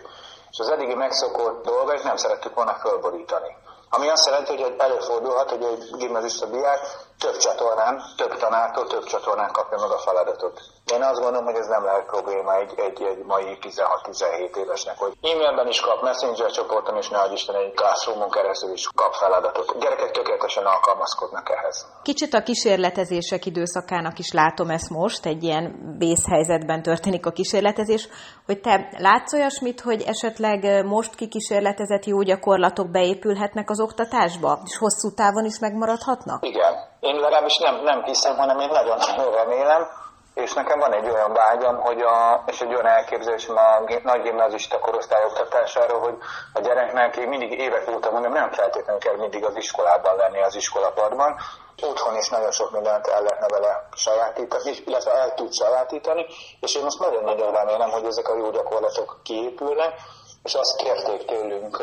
És az eddigi megszokott dolgait nem szerettük volna fölborítani. Ami azt jelenti, hogy előfordulhat, hogy egy gimnazista diák több csatornán, több tanártól több csatornán kapja meg a feladatot. Én azt gondolom, hogy ez nem lehet probléma egy, egy, egy mai 16-17 évesnek, hogy e-mailben is kap, messenger csoporton is, ne Isten, egy classroomon keresztül is kap feladatot. A gyerekek tökéletesen alkalmazkodnak ehhez. Kicsit a kísérletezések időszakának is látom ezt most, egy ilyen vészhelyzetben történik a kísérletezés, hogy te látsz olyasmit, hogy esetleg most kikísérletezett jó gyakorlatok beépülhetnek az oktatásba, és hosszú távon is megmaradhatnak? Igen. Én legalábbis nem, nem hiszem, hanem én nagyon-nagyon remélem, és nekem van egy olyan vágyam, hogy a, és egy olyan elképzelésem a nagy gimnazista korosztály oktatásáról, hogy a gyereknek én mindig évek óta mondom, nem feltétlenül kell mindig az iskolában lenni, az iskolapadban. Otthon is nagyon sok mindent el lehetne vele sajátítani, illetve el tud sajátítani, és én most nagyon-nagyon remélem, hogy ezek a jó gyakorlatok kiépülnek, és azt kérték tőlünk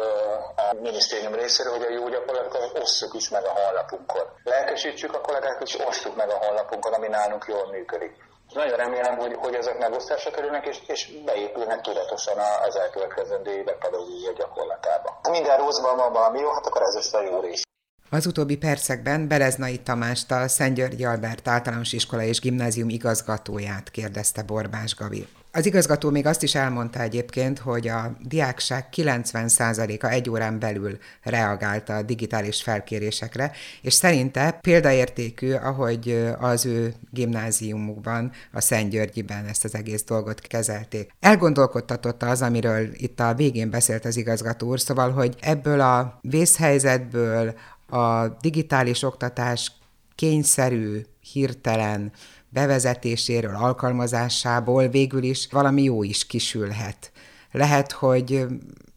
a minisztérium részéről, hogy a jó gyakorlatokat osszuk is meg a honlapunkon. Lelkesítsük a kollégákat, és osszuk meg a honlapunkon, ami nálunk jól működik. Nagyon remélem, hogy, hogy ezek megosztásra kerülnek, és, és beépülnek tudatosan az elkövetkezendő évek pedagógiai gyakorlatába. Ha minden rosszban van valami jó, hát akkor ez is a jó rész. Az utóbbi percekben Bereznai Tamást, a Szent Györgyi Albert általános iskola és gimnázium igazgatóját kérdezte Borbás Gabi. Az igazgató még azt is elmondta egyébként, hogy a diákság 90%-a egy órán belül reagálta a digitális felkérésekre, és szerinte példaértékű, ahogy az ő gimnáziumukban, a Szent Györgyiben ezt az egész dolgot kezelték. Elgondolkodtatott az, amiről itt a végén beszélt az igazgató úr, szóval, hogy ebből a vészhelyzetből a digitális oktatás kényszerű, hirtelen bevezetéséről, alkalmazásából végül is valami jó is kisülhet. Lehet, hogy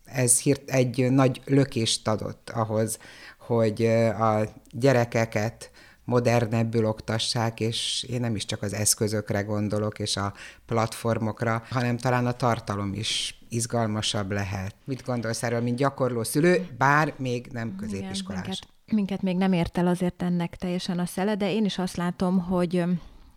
ez egy nagy lökést adott ahhoz, hogy a gyerekeket modernebbül oktassák, és én nem is csak az eszközökre gondolok, és a platformokra, hanem talán a tartalom is izgalmasabb lehet. Mit gondolsz erről, mint gyakorló szülő, bár még nem középiskolás? Igen, minket, minket még nem ért el azért ennek teljesen a szele, de én is azt látom, hogy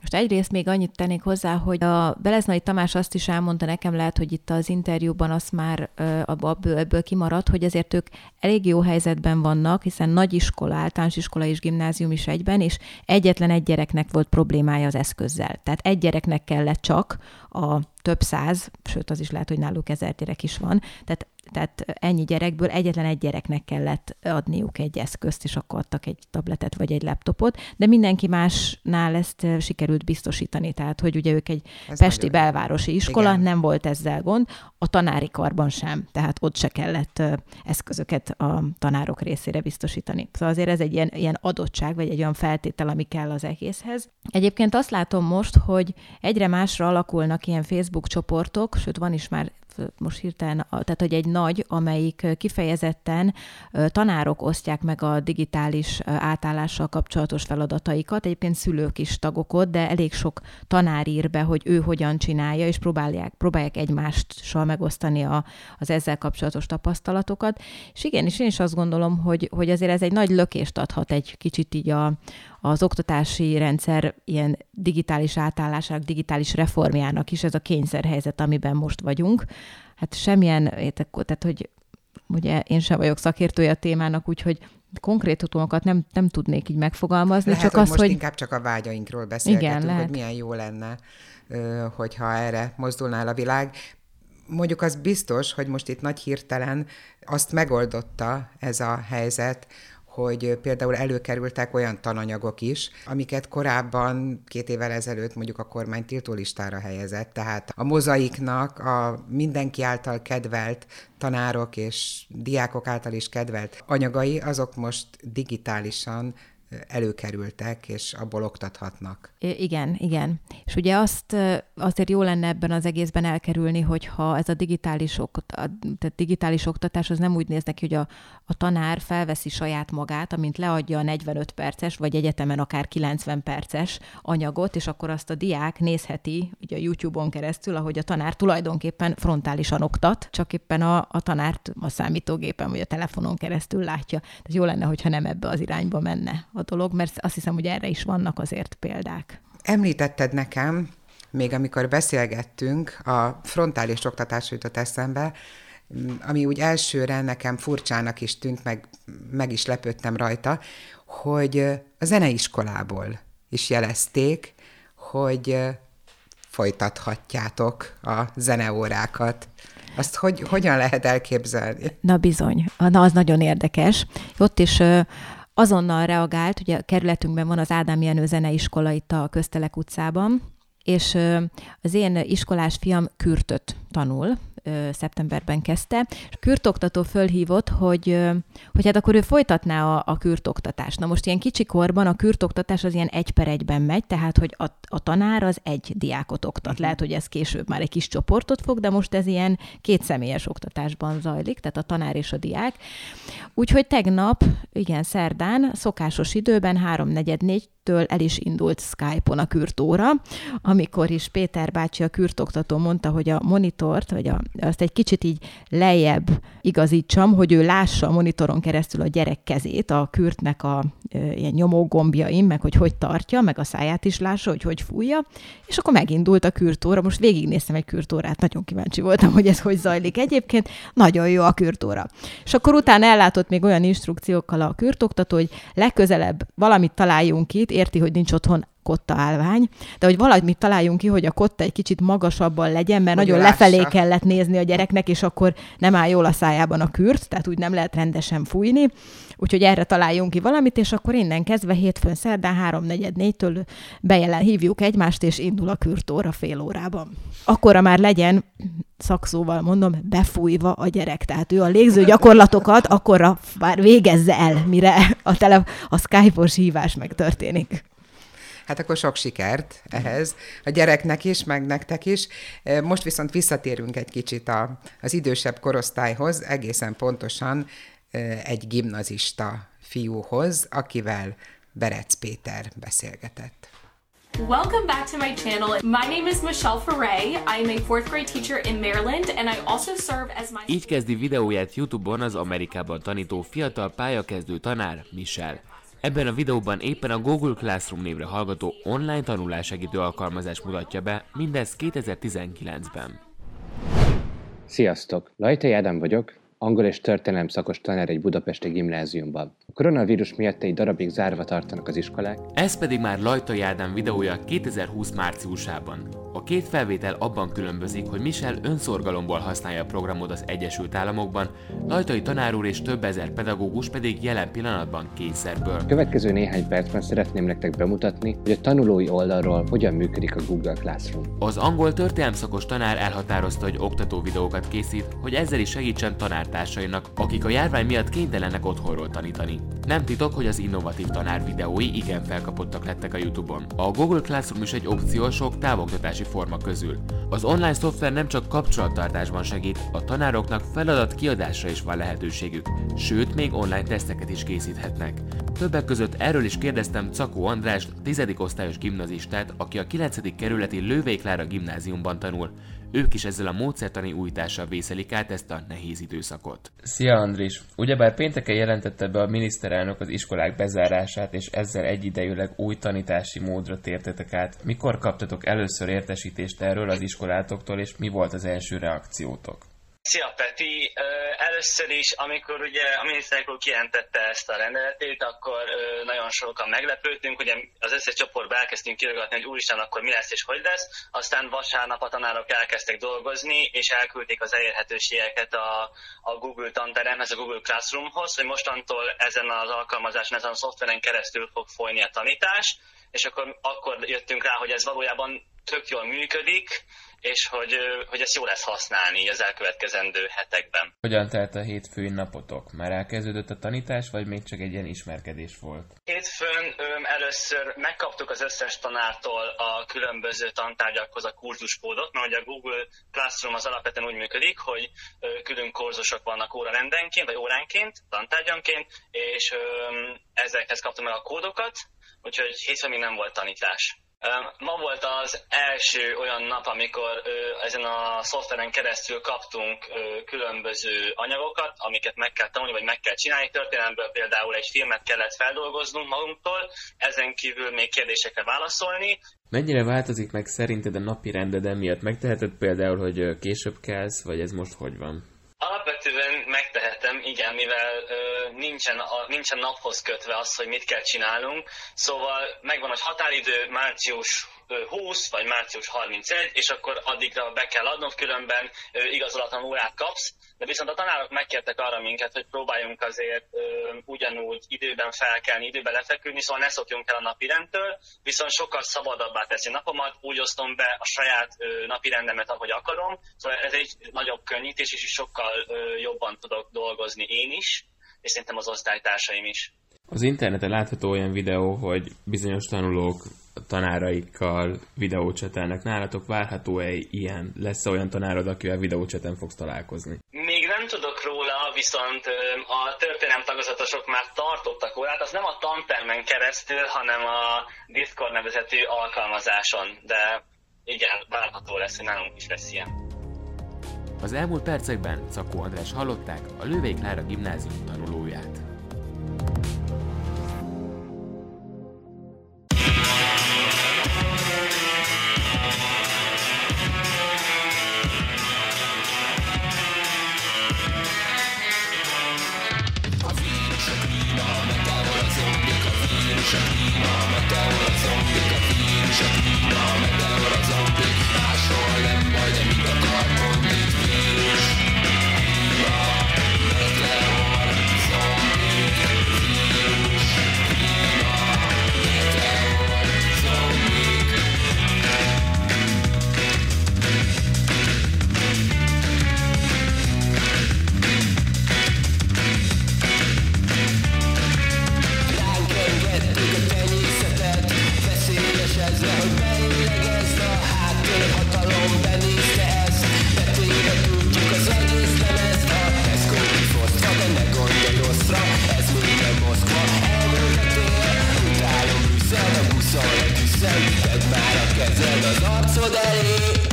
most egyrészt még annyit tennék hozzá, hogy a Beleznai Tamás azt is elmondta nekem, lehet, hogy itt az interjúban azt már ebből, ebből kimaradt, hogy ezért ők elég jó helyzetben vannak, hiszen nagy iskola, általános iskola és gimnázium is egyben, és egyetlen egy gyereknek volt problémája az eszközzel. Tehát egy gyereknek kellett csak a több száz, sőt az is lehet, hogy náluk ezer gyerek is van, tehát tehát ennyi gyerekből egyetlen egy gyereknek kellett adniuk egy eszközt, és akkor adtak egy tabletet vagy egy laptopot, de mindenki másnál ezt sikerült biztosítani. Tehát, hogy ugye ők egy Ez pesti belvárosi iskola, Igen. nem volt ezzel gond, a tanári karban sem, tehát ott se kellett eszközöket a tanárok részére biztosítani. Szóval azért ez egy ilyen, ilyen adottság, vagy egy olyan feltétel, ami kell az egészhez. Egyébként azt látom most, hogy egyre másra alakulnak ilyen Facebook csoportok, sőt van is már most hirtelen, tehát hogy egy nagy, amelyik kifejezetten tanárok osztják meg a digitális átállással kapcsolatos feladataikat, egyébként szülők is tagok ott, de elég sok tanár ír be, hogy ő hogyan csinálja, és próbálják, próbálják egymással megosztani a, az ezzel kapcsolatos tapasztalatokat. És igen, és én is azt gondolom, hogy, hogy azért ez egy nagy lökést adhat egy kicsit így a, az oktatási rendszer ilyen digitális átállásának, digitális reformjának is ez a kényszerhelyzet, amiben most vagyunk. Hát semmilyen, tehát hogy ugye én sem vagyok szakértője a témának, úgyhogy konkrétumokat nem, nem tudnék így megfogalmazni, lehet, csak hogy az, most hogy... inkább csak a vágyainkról beszélgetünk, Igen, lehet. hogy milyen jó lenne, hogyha erre mozdulnál a világ. Mondjuk az biztos, hogy most itt nagy hirtelen azt megoldotta ez a helyzet, hogy például előkerültek olyan tananyagok is, amiket korábban két évvel ezelőtt mondjuk a kormány tiltólistára helyezett. Tehát a mozaiknak a mindenki által kedvelt tanárok és diákok által is kedvelt anyagai, azok most digitálisan előkerültek, és abból oktathatnak. Igen, igen. És ugye azt azért jó lenne ebben az egészben elkerülni, hogyha ez a digitális, okt- tehát digitális oktatás az nem úgy néz neki, hogy a, a tanár felveszi saját magát, amint leadja a 45 perces, vagy egyetemen akár 90 perces anyagot, és akkor azt a diák nézheti ugye a YouTube-on keresztül, ahogy a tanár tulajdonképpen frontálisan oktat, csak éppen a, a tanárt a számítógépen vagy a telefonon keresztül látja. Tehát jó lenne, hogyha nem ebbe az irányba menne a dolog, mert azt hiszem, hogy erre is vannak azért példák. Említetted nekem, még amikor beszélgettünk, a frontális oktatás jutott eszembe, ami úgy elsőre nekem furcsának is tűnt, meg, meg is lepődtem rajta, hogy a zeneiskolából is jelezték, hogy folytathatjátok a zeneórákat. Azt hogy, hogyan lehet elképzelni? Na bizony, na az nagyon érdekes. Ott is azonnal reagált, ugye a kerületünkben van az Ádám Jenő zeneiskola itt a Köztelek utcában, és az én iskolás fiam kürtöt tanul, szeptemberben kezdte, és kürtoktató fölhívott, hogy, hogy hát akkor ő folytatná a, a kürtoktatást. Na most ilyen kicsi korban a kürtoktatás az ilyen egy per egyben megy, tehát hogy a, a tanár az egy diákot oktat. Lehet, hogy ez később már egy kis csoportot fog, de most ez ilyen két személyes oktatásban zajlik, tehát a tanár és a diák. Úgyhogy tegnap, igen, szerdán, szokásos időben, háromnegyed től el is indult Skype-on a kürtóra, amikor is Péter bácsi a kürtoktató mondta, hogy a monitort, vagy a, azt egy kicsit így lejjebb igazítsam, hogy ő lássa a monitoron keresztül a gyerek kezét, a kürtnek a ilyen nyomógombjaim, meg hogy hogy tartja, meg a száját is lássa, hogy hogy fújja, és akkor megindult a kürtóra. Most végignéztem egy kürtórát, nagyon kíváncsi voltam, hogy ez hogy zajlik. Egyébként nagyon jó a kürtóra. És akkor utána ellátott még olyan instrukciókkal a kürtoktató, hogy legközelebb valamit találjunk itt, érti, hogy nincs otthon kotta állvány, de hogy valamit találjunk ki, hogy a kotta egy kicsit magasabban legyen, mert hogy nagyon lássa. lefelé kellett nézni a gyereknek, és akkor nem áll jól a szájában a kürt, tehát úgy nem lehet rendesen fújni. Úgyhogy erre találjunk ki valamit, és akkor innen kezdve hétfőn szerdán 3-4-4-től bejelen hívjuk egymást, és indul a kürtóra fél órában. Akkora már legyen, szakszóval mondom, befújva a gyerek. Tehát ő a légző gyakorlatokat akkorra már végezze el, mire a, tele, a Skype-os hívás megtörténik. Hát akkor sok sikert ehhez, a gyereknek is, meg nektek is. Most viszont visszatérünk egy kicsit a, az idősebb korosztályhoz, egészen pontosan egy gimnazista fiúhoz, akivel Berec Péter beszélgetett. Welcome back to my channel. My name is Michelle Ferre. I am a fourth grade teacher in Maryland, and I also serve as my... Így kezdi videóját YouTube-on az Amerikában tanító fiatal pályakezdő tanár Michelle. Ebben a videóban éppen a Google Classroom névre hallgató online tanulássegítő alkalmazás mutatja be, mindez 2019-ben. Sziasztok! Lajtai Ádám vagyok, angol és történelem szakos tanár egy budapesti gimnáziumban. A koronavírus miatt egy darabig zárva tartanak az iskolák. Ez pedig már Lajtai Ádám videója 2020 márciusában. A két felvétel abban különbözik, hogy Michel önszorgalomból használja a programot az Egyesült Államokban, Lajtai tanár úr és több ezer pedagógus pedig jelen pillanatban kényszerből. A következő néhány percben szeretném nektek bemutatni, hogy a tanulói oldalról hogyan működik a Google Classroom. Az angol történelmszakos tanár elhatározta, hogy oktató videókat készít, hogy ezzel is segítsen tanártársainak, akik a járvány miatt kénytelenek otthonról tanítani. Nem titok, hogy az innovatív tanár videói igen felkapottak lettek a YouTube-on. A Google Classroom is egy opció sok távoktatási forma közül. Az online szoftver nem csak kapcsolattartásban segít, a tanároknak feladat kiadásra is van lehetőségük, sőt még online teszteket is készíthetnek. Többek között erről is kérdeztem Cakó Andrást, 10. osztályos gimnazistát, aki a 9. kerületi Lővei Klára gimnáziumban tanul. Ők is ezzel a módszertani újítással vészelik át ezt a nehéz időszakot. Szia Andris! Ugyebár pénteken jelentette be a miniszterelnök az iskolák bezárását, és ezzel egyidejűleg új tanítási módra tértetek át. Mikor kaptatok először értesítést erről az iskolátoktól, és mi volt az első reakciótok? Szia Peti! Először is, amikor ugye a miniszterek úr kijelentette ezt a rendeletét, akkor nagyon sokan meglepődtünk, ugye az összes csoportba elkezdtünk kirogatni, hogy úristen, akkor mi lesz és hogy lesz. Aztán vasárnap a tanárok elkezdtek dolgozni, és elküldték az elérhetőségeket a, a Google tanteremhez, a Google Classroomhoz, hogy mostantól ezen az alkalmazáson, ezen a szoftveren keresztül fog folyni a tanítás, és akkor, akkor jöttünk rá, hogy ez valójában tök jól működik, és hogy, hogy ezt jó lesz használni az elkövetkezendő hetekben. Hogyan telt a hétfői napotok? Már elkezdődött a tanítás, vagy még csak egy ilyen ismerkedés volt? Hétfőn öm, először megkaptuk az összes tanártól a különböző tantárgyakhoz a kurzuskódot, mert ugye a Google Classroom az alapvetően úgy működik, hogy ö, külön kurzusok vannak órarendenként, vagy óránként, tantárgyanként, és öm, ezekhez kaptam meg a kódokat, úgyhogy hétfőn még nem volt tanítás. Ma volt az első olyan nap, amikor ezen a szoftveren keresztül kaptunk különböző anyagokat, amiket meg kell tanulni, vagy meg kell csinálni. Történelemből például egy filmet kellett feldolgoznunk magunktól, ezen kívül még kérdésekre válaszolni. Mennyire változik meg szerinted a napi rended emiatt? Megteheted például, hogy később kelsz, vagy ez most hogy van? Alapvetően megtehetem, igen, mivel ö, nincsen, a, nincsen naphoz kötve az, hogy mit kell csinálnunk, szóval megvan, hogy határidő március 20 vagy március 31, és akkor addigra be kell adnod, különben igazolatlan órát kapsz, de viszont a tanárok megkértek arra minket, hogy próbáljunk azért ö, ugyanúgy időben felkelni, időben lefeküdni, szóval ne szokjunk el a napi rendtől, viszont sokkal szabadabbá teszi napomat, úgy osztom be a saját ö, napi rendemet, ahogy akarom, szóval ez egy nagyobb könnyítés, és sokkal ö, jobban tudok dolgozni én is, és szerintem az osztálytársaim is. Az interneten látható olyan videó, hogy bizonyos tanulók tanáraikkal videócsetelnek. Nálatok várható-e ilyen? Lesz olyan tanárod, akivel videócseten fogsz találkozni? Még nem tudok róla, viszont a történelem tagozatosok már tartottak órát, az nem a tantermen keresztül, hanem a Discord nevezetű alkalmazáson, de igen, várható lesz, hogy nálunk is lesz ilyen. Az elmúlt percekben Szakó András hallották a Lővék Klára gimnázium Szól egy szerinted már a kezed az arcod elé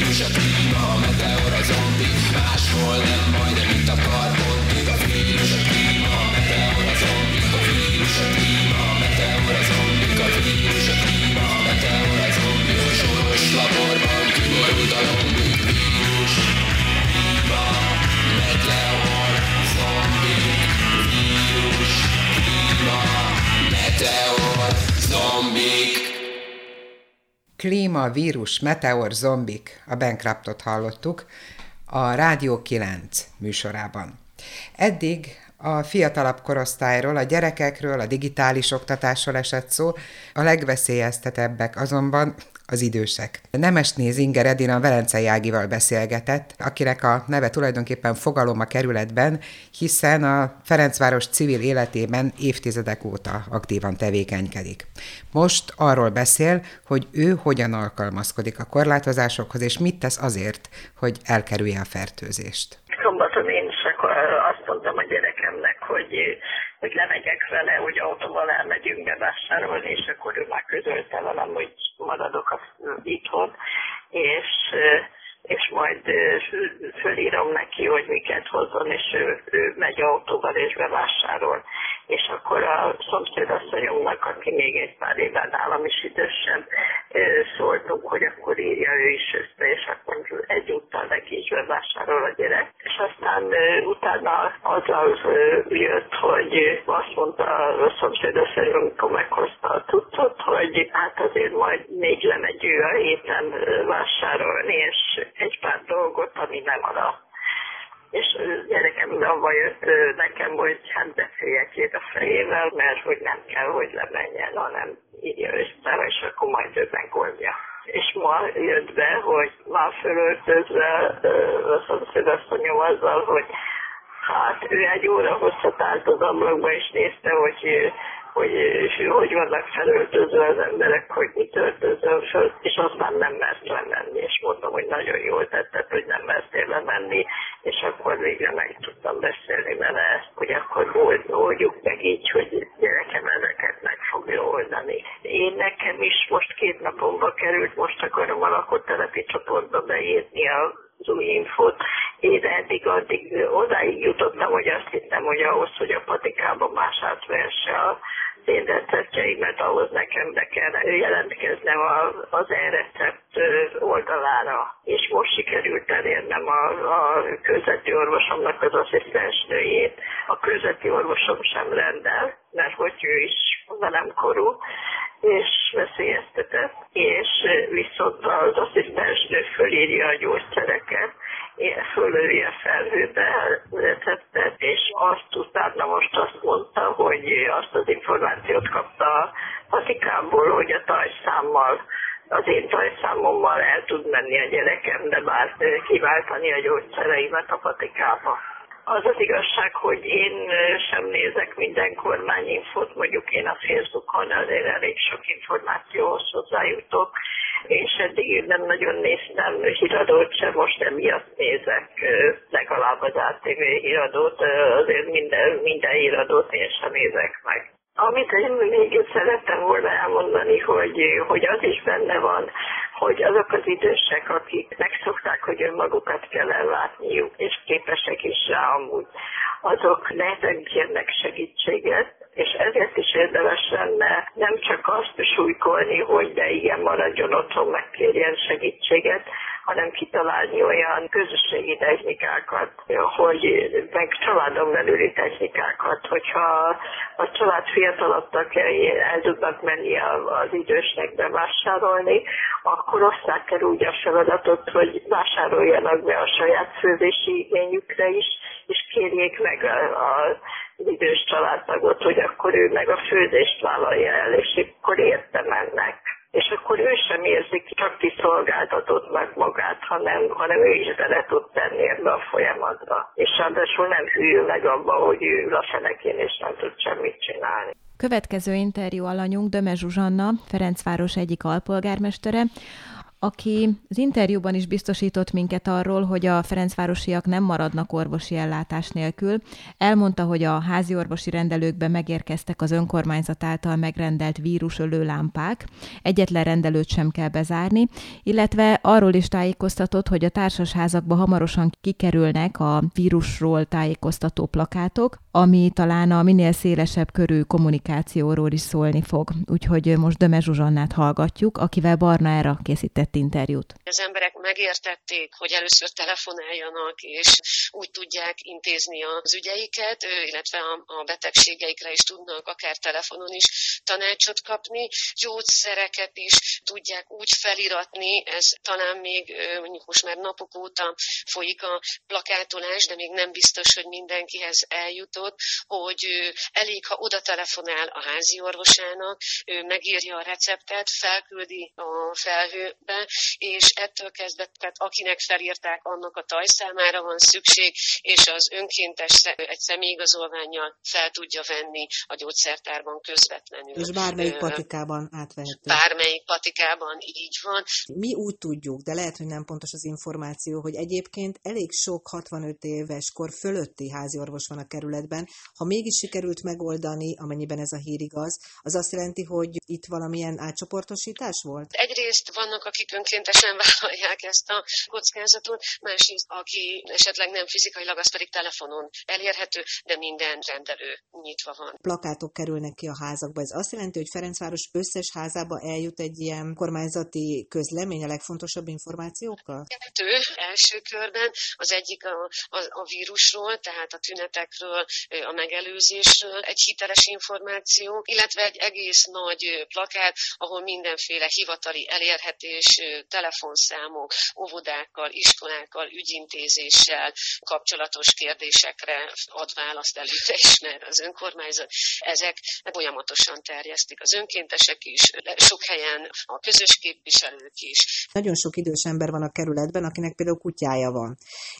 vírus, a a meteor, a zombi Máshol nem. Klímavírus, meteor, zombik, a Bankruptot hallottuk a Rádió 9 műsorában. Eddig a fiatalabb korosztályról, a gyerekekről, a digitális oktatásról esett szó, a legveszélyeztetebbek azonban az idősek. Nemesné Zinger Edina a Velencei Ágival beszélgetett, akinek a neve tulajdonképpen fogalom a kerületben, hiszen a Ferencváros civil életében évtizedek óta aktívan tevékenykedik. Most arról beszél, hogy ő hogyan alkalmazkodik a korlátozásokhoz, és mit tesz azért, hogy elkerülje a fertőzést. Szombaton én is azt mondtam a gyerekemnek, hogy hogy lemegyek vele, hogy autóval elmegyünk bevásárolni, és akkor ő már közölte velem, hogy maradok a itthon, és és majd fölírom neki, hogy miket hozzon, és ő, ő megy autóval és bevásárol. És akkor a szomszédasszonyomnak, aki még egy pár éven nálam is idősebb, szóltunk, hogy akkor írja ő is össze, és akkor egyúttal is bevásárol a gyerek. És aztán utána azzal jött, hogy azt mondta a szomszédasszonyom, amikor meghozta a tudtot, hogy hát azért majd még lemegy ő a héten vásárolni, és egy pár dolgot, ami nem arra. És gyerekem avval jött nekem, hogy hát beszéljek két a fejével, mert hogy nem kell, hogy lemenjen, hanem írja össze, és akkor majd ő megoldja. És ma jött be, hogy már fölöltözve a szomszédasszonyom azzal, hogy hát ő egy óra hosszat állt az ablakba, és nézte, hogy hogy hogy vannak felöltözve az emberek, hogy mit öltözöm és aztán nem mert lemenni, és mondtam, hogy nagyon jól tetted, hogy nem mertél lemenni, és akkor végre meg tudtam beszélni vele hogy akkor oldjuk meg így, hogy gyerekem ezeket meg fogja oldani. Én nekem is most két napomba került, most akarom a lakótelepi csoportba beírni a új infót. Én eddig addig odáig jutottam, hogy azt hittem, hogy ahhoz, hogy a patikába más átvesse a én receptjeimet, ahhoz nekem be kell jelentkeznem az e-recept oldalára. És most sikerült elérnem a, a közveti orvosomnak az asszisztensnőjét. A közveti orvosom sem rendel, mert hogy ő is velem korú, és veszélyeztetett, és viszont az asszisztensnő fölírja a gyógyszereket, fölöri a receptet, és azt utána most azt mondta, hogy azt az információt kapta a patikából, hogy a tajszámmal az én tajszámommal el tud menni a gyerekem, de bár kiváltani a gyógyszereimet a patikába. Az az igazság, hogy én sem nézek minden kormányinfót, mondjuk én a Facebookon azért elég sok információhoz hozzájutok, és eddig nem nagyon néztem híradót sem, most emiatt nézek legalább az ATV híradót, azért minden, minden híradót én sem nézek meg. Amit én még szerettem volna elmondani, hogy, hogy az is benne van, hogy azok az idősek, akik megszokták, hogy önmagukat kell ellátniuk, és képesek is rá amúgy, azok nehezen kérnek segítséget, és ezért is érdemes lenne nem csak azt súlykolni, hogy de igen, maradjon otthon, megkérjen segítséget, hanem kitalálni olyan közösségi technikákat, hogy meg családon belüli technikákat, hogyha a család fiatalabb tagjai el tudnak menni az idősnek bevásárolni, akkor osszák el úgy a feladatot, hogy vásároljanak be a saját főzési igényükre is, és kérjék meg a, a az idős családtagot, hogy akkor ő meg a főzést vállalja el, és akkor érte mennek és akkor ő sem érzi csak kiszolgáltatottnak magát, hanem, hanem ő is bele tud tenni ebbe a folyamatba. És ráadásul nem hűl meg abba, hogy ő ül a fenekén, és nem tud semmit csinálni. Következő interjú alanyunk Döme Zsuzsanna, Ferencváros egyik alpolgármestere, aki az interjúban is biztosított minket arról, hogy a Ferencvárosiak nem maradnak orvosi ellátás nélkül. Elmondta, hogy a házi orvosi rendelőkbe megérkeztek az önkormányzat által megrendelt vírusölő lámpák, egyetlen rendelőt sem kell bezárni, illetve arról is tájékoztatott, hogy a társasházakba hamarosan kikerülnek a vírusról tájékoztató plakátok, ami talán a minél szélesebb körű kommunikációról is szólni fog. Úgyhogy most Döme Zsuzsannát hallgatjuk, akivel Barna Era készített vett interjút. Az emberek megértették, hogy először telefonáljanak, és úgy tudják intézni az ügyeiket, illetve a betegségeikre is tudnak akár telefonon is tanácsot kapni, gyógyszereket is tudják úgy feliratni, ez talán még mondjuk most már napok óta folyik a plakátolás, de még nem biztos, hogy mindenkihez eljutott, hogy elég, ha oda telefonál a házi orvosának, ő megírja a receptet, felküldi a felhőbe, és ettől kezdve, tehát akinek felírták, annak a tajszámára van szükség, és az önkéntes egy személyigazolványjal fel tudja venni a gyógyszertárban közvetlenül. És bármelyik patikában átvehető. Bármelyik patikában így van. Mi úgy tudjuk, de lehet, hogy nem pontos az információ, hogy egyébként elég sok 65 éves kor fölötti háziorvos van a kerületben. Ha mégis sikerült megoldani, amennyiben ez a hír igaz, az azt jelenti, hogy itt valamilyen átcsoportosítás volt? Egyrészt vannak, akik önkéntesen vállalják ezt a kockázatot, másrészt, aki esetleg nem fizikailag, az pedig telefonon elérhető, de minden rendelő nyitva van. Plakátok kerülnek ki a házakba. Ez azt jelenti, hogy Ferencváros összes házába eljut egy ilyen kormányzati közlemény a legfontosabb információkkal? Kettő első körben, az egyik a, a, a vírusról, tehát a tünetekről, a megelőzésről, egy hiteles információ, illetve egy egész nagy plakát, ahol mindenféle hivatali elérhetés, telefonszámok, óvodákkal, iskolákkal, ügyintézéssel kapcsolatos kérdésekre ad választ előtte is, mert az önkormányzat. Ezek folyamatosan terjesztik az önkéntesek is, sok helyen a közös képviselők is. Nagyon sok idős ember van a kerületben, akinek például kutyája van.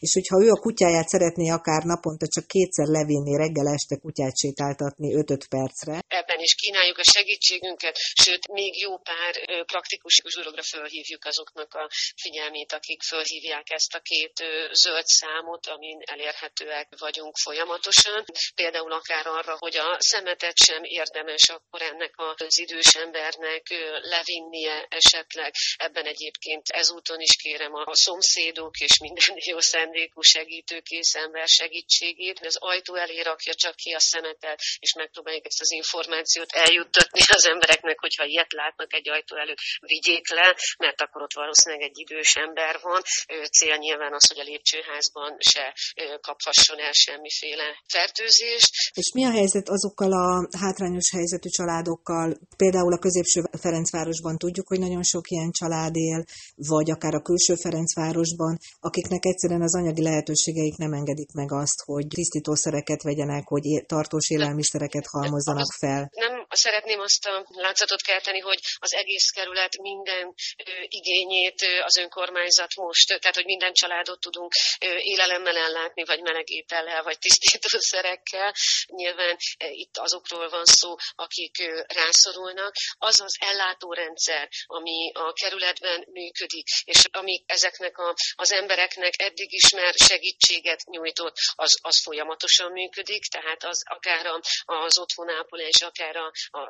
És hogyha ő a kutyáját szeretné akár naponta csak kétszer levinni, reggel este kutyát sétáltatni 5-5 percre. Ebben is kínáljuk a segítségünket, sőt, még jó pár praktikus dologra fölhívjuk azoknak a figyelmét, akik fölhívják ezt a két zöld számot, amin elérhetőek vagyunk folyamatosan. Például akár arra, hogy a szemetet sem érdemes akkor ennek az idős embernek levinnie esetleg. Ebben egyébként ezúton is kérem a szomszédok és minden jó szendékú segítőkész ember segítségét. Az ajtó elé rakja csak ki a szemetet, és megpróbáljuk ezt az információt eljuttatni az embereknek, hogyha ilyet látnak egy ajtó előtt, vigyék le, mert akkor ott valószínűleg egy idős ember van. Cél nyilván az, hogy a lépcsőházban se kaphasson el semmiféle fertőzést. És mi a helyzet azokkal a hátrányos helyzetű családokkal? Például a középső Ferencvárosban tudjuk, hogy nagyon sok ilyen család él, vagy akár a külső Ferencvárosban, akiknek egyszerűen az anyagi lehetőségeik nem engedik meg azt, hogy tisztítószereket vegyenek, hogy tartós élelmiszereket halmozzanak fel. Nem szeretném azt a látszatot kelteni, hogy az egész kerület minden igényét az önkormányzat most, tehát hogy minden családot tudunk élelemmel ellátni, vagy melegétellel, vagy tisztítószerekkel. Nyilván itt azokról van szó, akik rászorulnak. Az az ellátórendszer, ami a kerületben működik, és ami ezeknek a, az embereknek eddig is már segítséget nyújtott, az, az folyamatosan működik, tehát az akár az otthonápolás, akár a, a,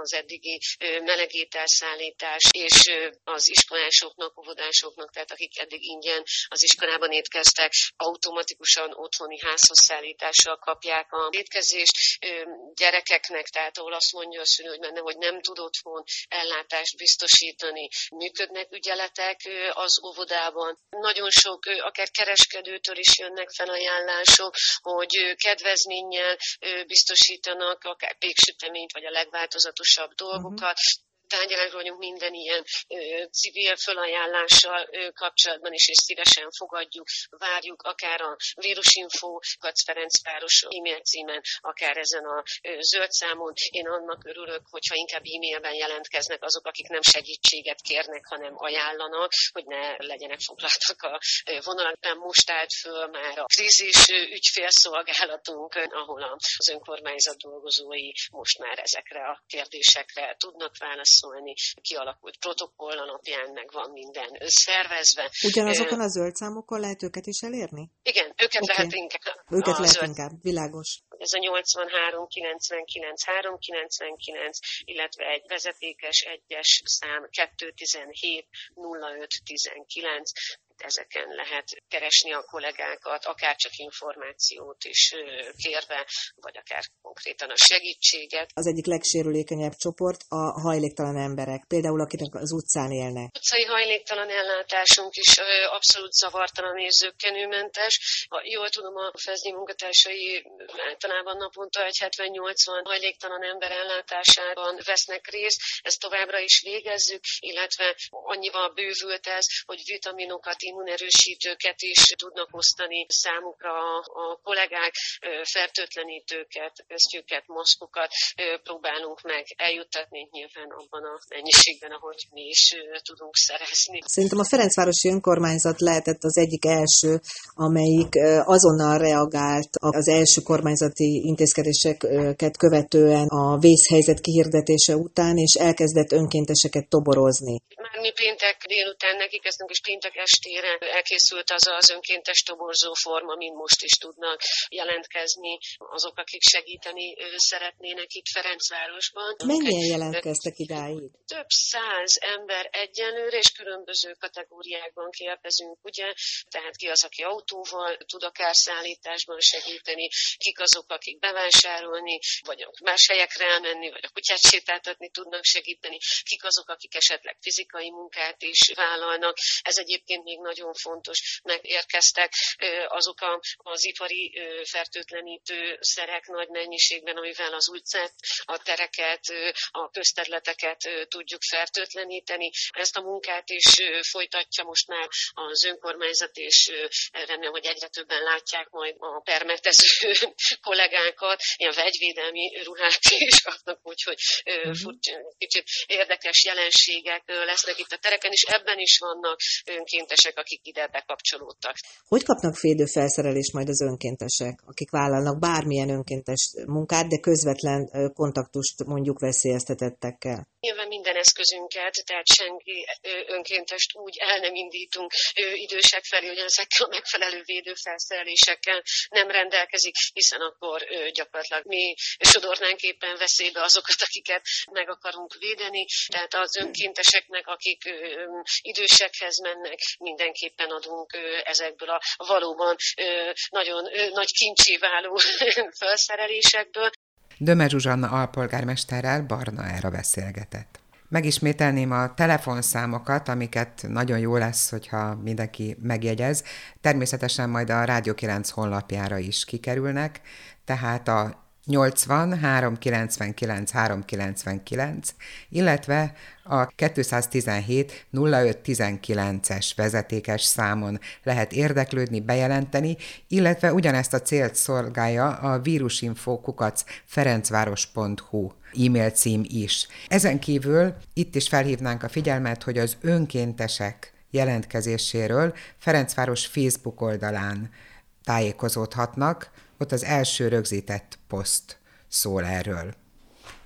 az eddigi melegételszállítás, és az iskolásoknak, óvodásoknak, tehát akik eddig ingyen az iskolában étkeztek, automatikusan otthoni házhoz szállítással kapják a étkezést. Gyerekeknek, tehát ahol azt mondja szülő, hogy benne, hogy nem tud otthon ellátást biztosítani, működnek ügyeletek az óvodában. Nagyon sok, akár kereskedőtől is jönnek felajánlások, hogy kedvezménnyel biztosítanak akár péksüteményt, vagy a legváltozatosabb dolgokat. Uh-huh tárgyalásban vagyunk minden ilyen ö, civil fölajánlással ö, kapcsolatban is, és szívesen fogadjuk, várjuk akár a vírusinfo Kac Ferencváros e-mail címen, akár ezen a ö, zöld számon. Én annak örülök, hogyha inkább e-mailben jelentkeznek azok, akik nem segítséget kérnek, hanem ajánlanak, hogy ne legyenek foglaltak a vonalakban. Most állt föl már a krízis ügyfélszolgálatunk, ahol az önkormányzat dolgozói most már ezekre a kérdésekre tudnak válaszolni válaszolni, kialakult protokoll alapján, meg van minden szervezve. Ugyanazokon a zöld számokon lehet őket is elérni? Igen, őket okay. lehet inkább. Őket lehet zöld... inkább, világos. Ez a 83 99 399, illetve egy vezetékes egyes szám 217 05 19 ezeken lehet keresni a kollégákat, akár csak információt is kérve, vagy akár konkrétan a segítséget. Az egyik legsérülékenyebb csoport a hajléktalan emberek, például akinek az utcán élnek. Utcai hajléktalan ellátásunk is abszolút zavartalan és zöggenőmentes. Ha jól tudom, a FEZNI munkatársai általában naponta egy 70-80 hajléktalan ember ellátásában vesznek részt. Ezt továbbra is végezzük, illetve annyival bővült ez, hogy vitaminokat, immunerősítőket is tudnak osztani számukra a, kollégák, fertőtlenítőket, köztjüket, maszkokat próbálunk meg eljuttatni nyilván abban a mennyiségben, ahogy mi is tudunk szerezni. Szerintem a Ferencvárosi önkormányzat lehetett az egyik első, amelyik azonnal reagált az első kormányzati intézkedéseket követően a vészhelyzet kihirdetése után, és elkezdett önkénteseket toborozni. Mi péntek délután nekikezdünk, és péntek estére elkészült az az önkéntes toborzó forma, mint most is tudnak jelentkezni azok, akik segíteni szeretnének itt Ferencvárosban. Mennyien jelentkeztek idáig? Több száz ember egyenlőre, és különböző kategóriákban kérdezünk, ugye? Tehát ki az, aki autóval tud akár szállításban segíteni, kik azok, akik bevásárolni, vagy más helyekre elmenni, vagy a kutyát sétáltatni tudnak segíteni, kik azok, akik esetleg fizikai munkát is vállalnak. Ez egyébként még nagyon fontos. Megérkeztek azok a, az ipari fertőtlenítő szerek nagy mennyiségben, amivel az utcát, a tereket, a közterületeket tudjuk fertőtleníteni. Ezt a munkát is folytatja most már az önkormányzat, és remélem, hogy egyre többen látják majd a permetező kollégánkat, ilyen vegyvédelmi ruhát is kapnak, úgyhogy uh-huh. kicsit érdekes jelenségek lesznek itt a tereken, és ebben is vannak önkéntesek, akik ide bekapcsolódtak. Hogy kapnak felszerelést majd az önkéntesek, akik vállalnak bármilyen önkéntes munkát, de közvetlen kontaktust mondjuk veszélyeztetettekkel? Nyilván minden eszközünket, tehát senki önkéntest úgy el nem indítunk idősek felé, hogy ezekkel a megfelelő védőfelszerelésekkel nem rendelkezik, hiszen akkor gyakorlatilag mi sodornánk éppen veszélybe azokat, akiket meg akarunk védeni. Tehát az önkénteseknek, akik idősekhez mennek, mindenképpen adunk ezekből a valóban nagyon nagy kincsé váló felszerelésekből. Döme Zsuzsanna alpolgármesterrel Barna erre beszélgetett. Megismételném a telefonszámokat, amiket nagyon jó lesz, hogyha mindenki megjegyez. Természetesen majd a Rádió 9 honlapjára is kikerülnek, tehát a 80 399 399, illetve a 217 0519-es vezetékes számon lehet érdeklődni, bejelenteni, illetve ugyanezt a célt szolgálja a vírusinfo kukac ferencváros.hu e-mail cím is. Ezen kívül itt is felhívnánk a figyelmet, hogy az önkéntesek jelentkezéséről Ferencváros Facebook oldalán tájékozódhatnak, ott az első rögzített poszt szól erről.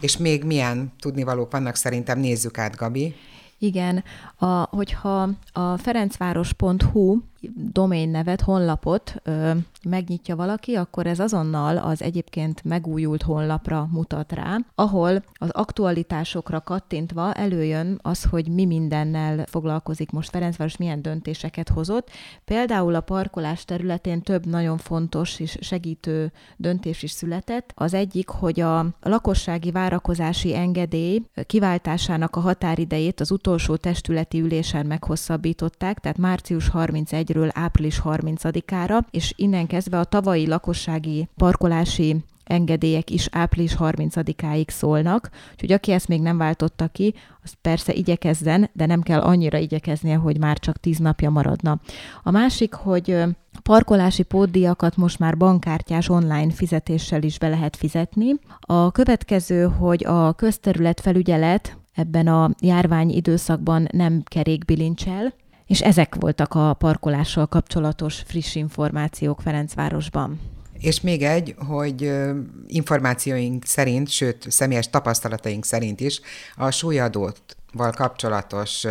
És még milyen tudnivalók vannak szerintem, nézzük át, Gabi. Igen, a, hogyha a ferencváros.hu domain nevet, honlapot ö, megnyitja valaki, akkor ez azonnal az egyébként megújult honlapra mutat rá, ahol az aktualitásokra kattintva előjön az, hogy mi mindennel foglalkozik most Ferencváros, milyen döntéseket hozott. Például a parkolás területén több nagyon fontos és segítő döntés is született. Az egyik, hogy a lakossági várakozási engedély kiváltásának a határidejét az utolsó testületi ülésen meghosszabbították, tehát március 31 ről április 30-ára, és innen kezdve a tavalyi lakossági parkolási engedélyek is április 30-áig szólnak, úgyhogy aki ezt még nem váltotta ki, az persze igyekezzen, de nem kell annyira igyekeznie, hogy már csak 10 napja maradna. A másik, hogy parkolási pótdiakat most már bankkártyás online fizetéssel is be lehet fizetni. A következő, hogy a közterület felügyelet ebben a járvány időszakban nem kerékbilincsel, és ezek voltak a parkolással kapcsolatos friss információk Ferencvárosban. És még egy, hogy információink szerint, sőt, személyes tapasztalataink szerint is a súlyadóval kapcsolatos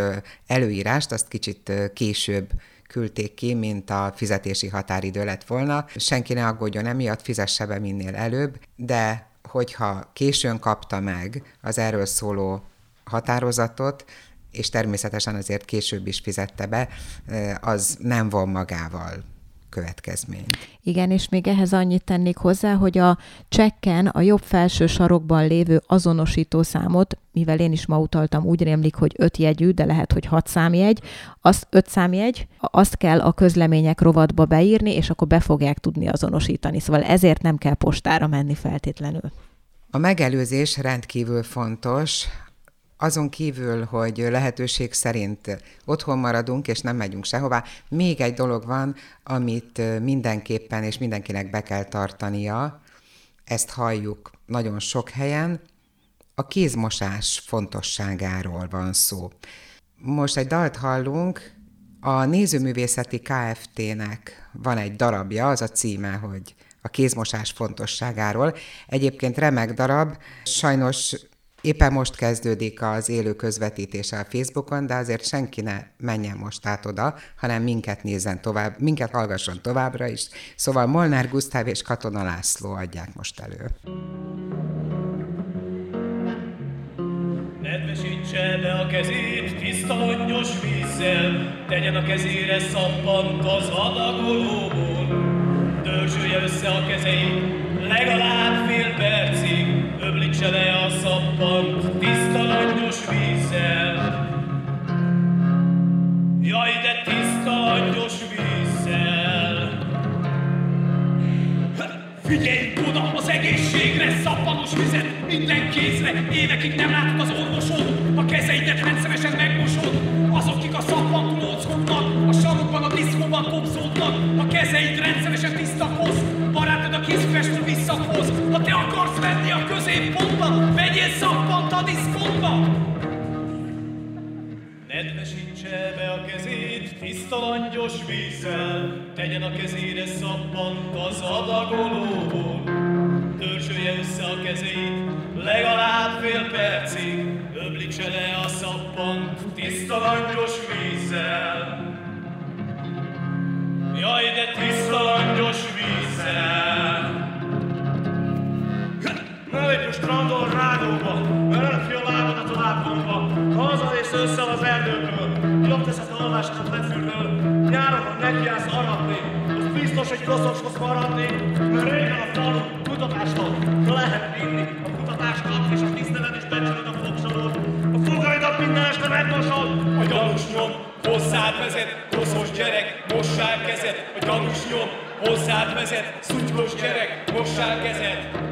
előírást, azt kicsit később küldték ki, mint a fizetési határidő lett volna. Senki ne aggódjon emiatt, fizesse be minél előbb, de hogyha későn kapta meg az erről szóló határozatot, és természetesen azért később is fizette be, az nem von magával következmény. Igen, és még ehhez annyit tennék hozzá, hogy a csekken a jobb felső sarokban lévő azonosító számot, mivel én is ma utaltam, úgy rémlik, hogy öt jegyű, de lehet, hogy hat számjegy, az öt számjegy, azt kell a közlemények rovatba beírni, és akkor be fogják tudni azonosítani. Szóval ezért nem kell postára menni feltétlenül. A megelőzés rendkívül fontos, azon kívül, hogy lehetőség szerint otthon maradunk, és nem megyünk sehová, még egy dolog van, amit mindenképpen és mindenkinek be kell tartania, ezt halljuk nagyon sok helyen, a kézmosás fontosságáról van szó. Most egy dalt hallunk, a Nézőművészeti Kft-nek van egy darabja, az a címe, hogy a kézmosás fontosságáról. Egyébként remek darab, sajnos Éppen most kezdődik az élő közvetítése a Facebookon, de azért senki ne menjen most át oda, hanem minket nézzen tovább, minket hallgasson továbbra is. Szóval Molnár Gusztáv és Katona László adják most elő. Nedvesítse be a kezét tiszta langyos vízzel, tegyen a kezére szappant az adagolóból. Dörzsölje össze a kezeit, legalább fél percig, öblítse le a szappant tiszta langyos vízzel. Jaj, de tiszta langyos vízzel. Figyelj oda az egészségre, szappanos vizet minden kézre, évekig nem látod az orvosod, a kezeidet rendszeresen megmosod, azok, kik a szappan lóckodnak, a sarokban, a diszkóban kopzódnak, a kezeid rendszeresen tisztahoz, barátod a kézfestő visszahoz, ha te akarsz menni a középpontba, vegyél szappant a diszkontba! Nedvesítse be a kezét tiszta langyos vízzel, tegyen a kezére szappant az adagolóból. Törzsölje össze a kezét, legalább fél percig, öblítse le a szappant tiszta langyos vízzel. Jaj, de tiszta langyos vízzel! Strandon rádóba, ki a lábadat a lábomba, haza és össze az erdőből, jobb teszed alvását a lefűről, nyáron, nekiállsz aratni, az biztos, hogy koszoshoz maradni, mert régen a falu kutatásnak, ha lehet vinni, a kutatásnak és a tiszteled és becsülöd a fogsorod, a fogaidat minden este megmosod, a gyanús nyom, hozzád vezet, koszos gyerek, mossál kezed, a gyanús nyom, hozzád vezet, szutykos gyerek, mossál kezed.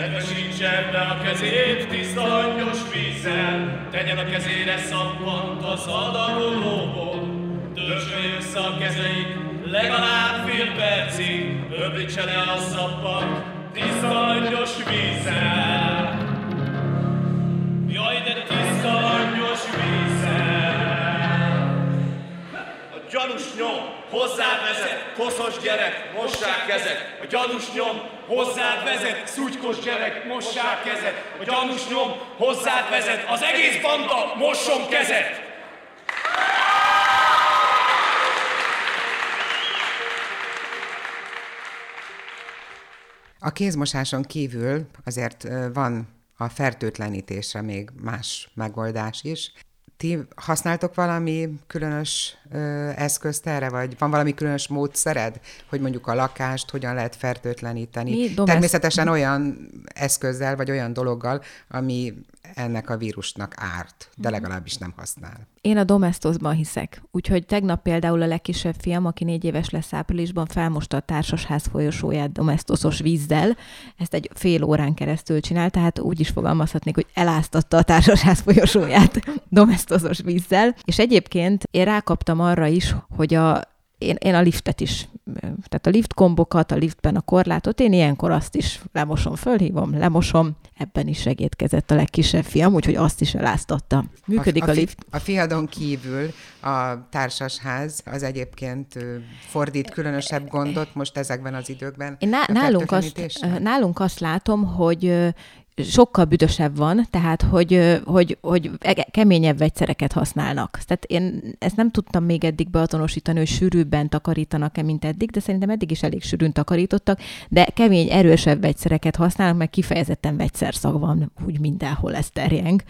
Nedvesítse be a kezét tiszta langyos vízzel, tegyen a kezére szappant az adagolóból. Dörzsölj össze a kezeit, legalább fél percig, öblítse le a szappant tiszta langyos vízzel. Jaj, de tiszta langyos vízzel. A gyanús nyom hozzád vezet, koszos gyerek, mossák kezed. A gyanús nyom hozzád vezet, szutykos gyerek, mossák kezed. A gyanús nyom hozzád vezet, az egész banda mosson kezet. A kézmosáson kívül azért van a fertőtlenítésre még más megoldás is. Ti használtok valami különös ö, eszközt erre, vagy van valami különös módszered, hogy mondjuk a lakást hogyan lehet fertőtleníteni? Mi domesz- Természetesen olyan eszközzel, vagy olyan dologgal, ami ennek a vírusnak árt, de legalábbis nem használ. Én a Domestosban hiszek. Úgyhogy tegnap például a legkisebb fiam, aki négy éves lesz áprilisban, felmosta a társasház folyosóját Domestosos vízzel. Ezt egy fél órán keresztül csinál, tehát úgy is fogalmazhatnék, hogy eláztatta a társasház folyosóját Domestosos vízzel. És egyébként én rákaptam arra is, hogy a én, én a liftet is, tehát a lift kombokat, a liftben a korlátot, én ilyenkor azt is lemosom, fölhívom, lemosom, ebben is segítkezett a legkisebb fiam, úgyhogy azt is eláztatta. Működik a, a, a lift. A fiadon kívül a társasház az egyébként fordít különösebb gondot most ezekben az időkben. Én ná- nálunk, azt, nálunk azt látom, hogy sokkal büdösebb van, tehát hogy, hogy, hogy ege- keményebb vegyszereket használnak. Tehát én ezt nem tudtam még eddig beazonosítani, hogy sűrűbben takarítanak-e, mint eddig, de szerintem eddig is elég sűrűn takarítottak, de kemény, erősebb vegyszereket használnak, mert kifejezetten vegyszerszag van, úgy mindenhol ez terjeng.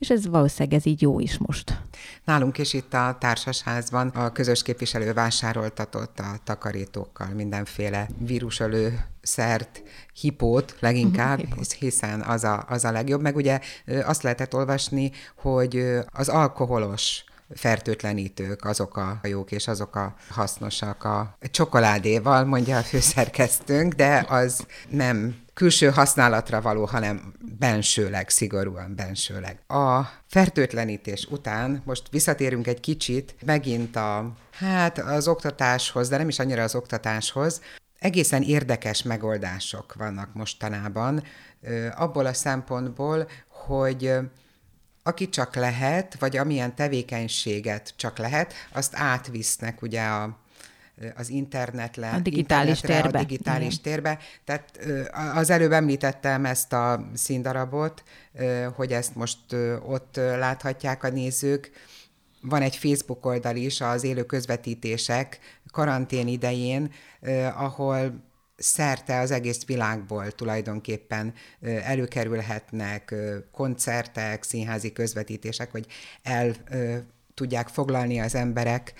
És ez valószínűleg ez így jó is most. Nálunk is itt a társasházban a közös képviselő vásároltatott a takarítókkal mindenféle vírusölő szert, hipót leginkább, hiszen az a, az a legjobb. Meg ugye azt lehetett olvasni, hogy az alkoholos fertőtlenítők, azok a jók és azok a hasznosak a csokoládéval, mondja a főszerkesztőnk, de az nem külső használatra való, hanem bensőleg, szigorúan bensőleg. A fertőtlenítés után most visszatérünk egy kicsit megint a, hát az oktatáshoz, de nem is annyira az oktatáshoz, egészen érdekes megoldások vannak mostanában, abból a szempontból, hogy aki csak lehet, vagy amilyen tevékenységet csak lehet, azt átvisznek ugye a, az internetre, a digitális térbe. A digitális Igen. térbe. Tehát az előbb említettem ezt a színdarabot, hogy ezt most ott láthatják a nézők. Van egy Facebook oldal is, az élő közvetítések karantén idején, ahol szerte az egész világból tulajdonképpen előkerülhetnek koncertek, színházi közvetítések, hogy el tudják foglalni az emberek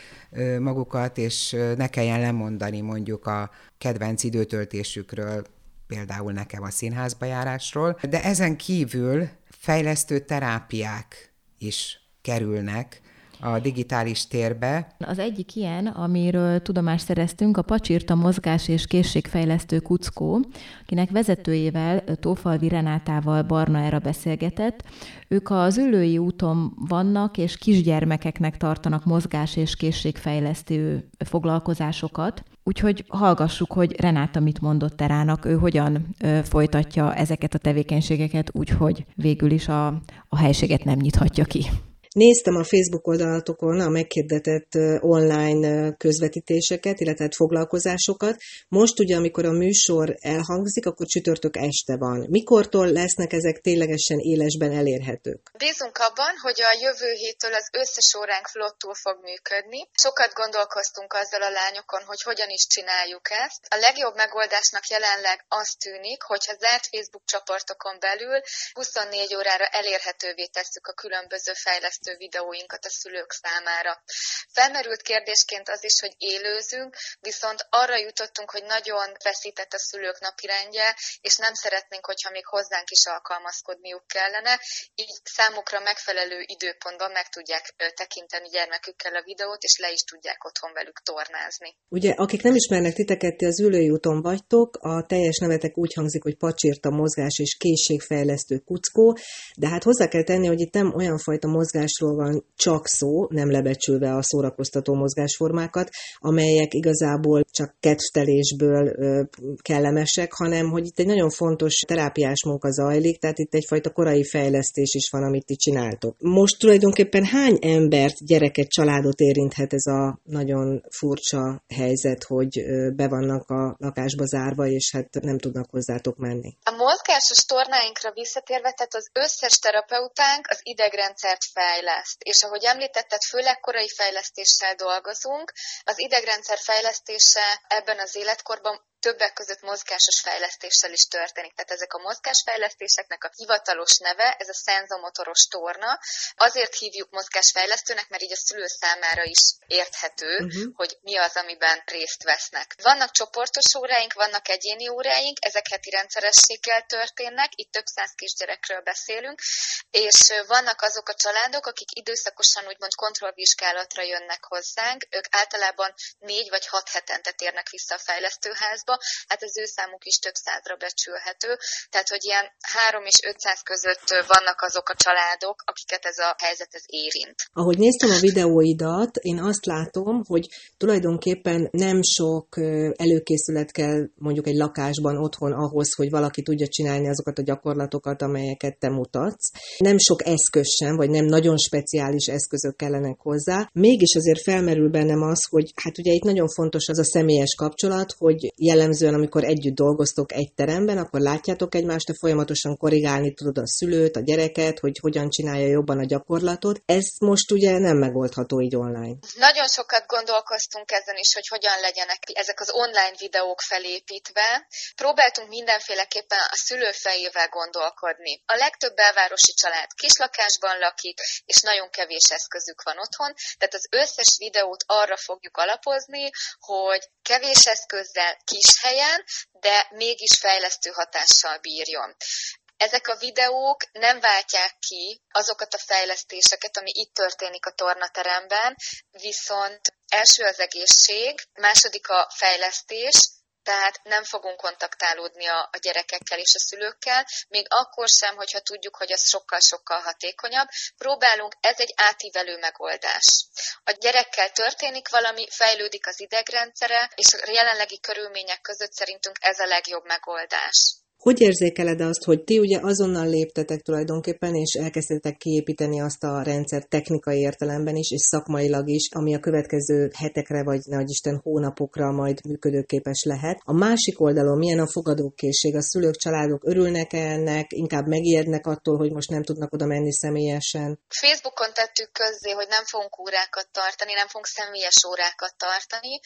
magukat, és ne kelljen lemondani mondjuk a kedvenc időtöltésükről, például nekem a színházba járásról. De ezen kívül fejlesztő terápiák is kerülnek a digitális térbe. Az egyik ilyen, amiről tudomást szereztünk, a Pacsirta Mozgás és Készségfejlesztő Kuckó, akinek vezetőjével, Tófalvi Renátával Barna Era beszélgetett. Ők az ülői úton vannak, és kisgyermekeknek tartanak mozgás és készségfejlesztő foglalkozásokat. Úgyhogy hallgassuk, hogy Renáta mit mondott Terának, ő hogyan ö, folytatja ezeket a tevékenységeket, úgyhogy végül is a, a helységet nem nyithatja ki. Néztem a Facebook oldalatokon a meghirdetett online közvetítéseket, illetve hát foglalkozásokat. Most ugye, amikor a műsor elhangzik, akkor csütörtök este van. Mikortól lesznek ezek ténylegesen élesben elérhetők? Bízunk abban, hogy a jövő héttől az összes óránk flottul fog működni. Sokat gondolkoztunk azzal a lányokon, hogy hogyan is csináljuk ezt. A legjobb megoldásnak jelenleg az tűnik, hogyha zárt Facebook csoportokon belül 24 órára elérhetővé tesszük a különböző fejlesztéseket fejlesztő videóinkat a szülők számára. Felmerült kérdésként az is, hogy élőzünk, viszont arra jutottunk, hogy nagyon veszített a szülők napirendje, és nem szeretnénk, hogyha még hozzánk is alkalmazkodniuk kellene, így számukra megfelelő időpontban meg tudják tekinteni gyermekükkel a videót, és le is tudják otthon velük tornázni. Ugye, akik nem ismernek titeket, ti az ülői úton vagytok, a teljes nevetek úgy hangzik, hogy pacsírta mozgás és készségfejlesztő kuckó, de hát hozzá kell tenni, hogy itt nem olyan fajta mozgás mozgásról van csak szó, nem lebecsülve a szórakoztató mozgásformákat, amelyek igazából csak kedvtelésből kellemesek, hanem hogy itt egy nagyon fontos terápiás munka zajlik, tehát itt egyfajta korai fejlesztés is van, amit ti csináltok. Most tulajdonképpen hány embert, gyereket, családot érinthet ez a nagyon furcsa helyzet, hogy be vannak a lakásba zárva, és hát nem tudnak hozzátok menni? A mozgásos tornáinkra visszatérve, tehát az összes terapeutánk az idegrendszert fejleszt fejleszt. És ahogy említetted, főleg korai fejlesztéssel dolgozunk. Az idegrendszer fejlesztése ebben az életkorban többek között mozgásos fejlesztéssel is történik. Tehát ezek a mozgásfejlesztéseknek a hivatalos neve, ez a szenzomotoros torna. Azért hívjuk mozgásfejlesztőnek, mert így a szülő számára is érthető, uh-huh. hogy mi az, amiben részt vesznek. Vannak csoportos óráink, vannak egyéni óráink, ezek heti rendszerességgel történnek, itt több száz kisgyerekről beszélünk, és vannak azok a családok, akik időszakosan úgymond kontrollvizsgálatra jönnek hozzánk, ők általában négy vagy hat hetente térnek vissza a fejlesztőházba, országba, hát az ő számuk is több százra becsülhető. Tehát, hogy ilyen 3 és 500 között vannak azok a családok, akiket ez a helyzet ez érint. Ahogy néztem a videóidat, én azt látom, hogy tulajdonképpen nem sok előkészület kell mondjuk egy lakásban otthon ahhoz, hogy valaki tudja csinálni azokat a gyakorlatokat, amelyeket te mutatsz. Nem sok eszköz sem, vagy nem nagyon speciális eszközök kellenek hozzá. Mégis azért felmerül bennem az, hogy hát ugye itt nagyon fontos az a személyes kapcsolat, hogy jelen jellemzően, amikor együtt dolgoztok egy teremben, akkor látjátok egymást, te folyamatosan korrigálni tudod a szülőt, a gyereket, hogy hogyan csinálja jobban a gyakorlatot. Ez most ugye nem megoldható így online. Nagyon sokat gondolkoztunk ezen is, hogy hogyan legyenek ezek az online videók felépítve. Próbáltunk mindenféleképpen a szülő fejével gondolkodni. A legtöbb belvárosi család kislakásban lakik, és nagyon kevés eszközük van otthon, tehát az összes videót arra fogjuk alapozni, hogy kevés eszközzel, kis helyen, de mégis fejlesztő hatással bírjon. Ezek a videók nem váltják ki azokat a fejlesztéseket, ami itt történik a tornateremben, viszont első az egészség, második a fejlesztés, tehát nem fogunk kontaktálódni a, a gyerekekkel és a szülőkkel, még akkor sem, hogyha tudjuk, hogy az sokkal-sokkal hatékonyabb. Próbálunk, ez egy átívelő megoldás. A gyerekkel történik valami, fejlődik az idegrendszere, és a jelenlegi körülmények között szerintünk ez a legjobb megoldás. Hogy érzékeled azt, hogy ti ugye azonnal léptetek tulajdonképpen, és elkezdtetek kiépíteni azt a rendszer technikai értelemben is, és szakmailag is, ami a következő hetekre, vagy ne Isten hónapokra majd működőképes lehet. A másik oldalon milyen a fogadókészség? A szülők, családok örülnek -e ennek, inkább megijednek attól, hogy most nem tudnak oda menni személyesen? Facebookon tettük közzé, hogy nem fogunk órákat tartani, nem fogunk személyes órákat tartani.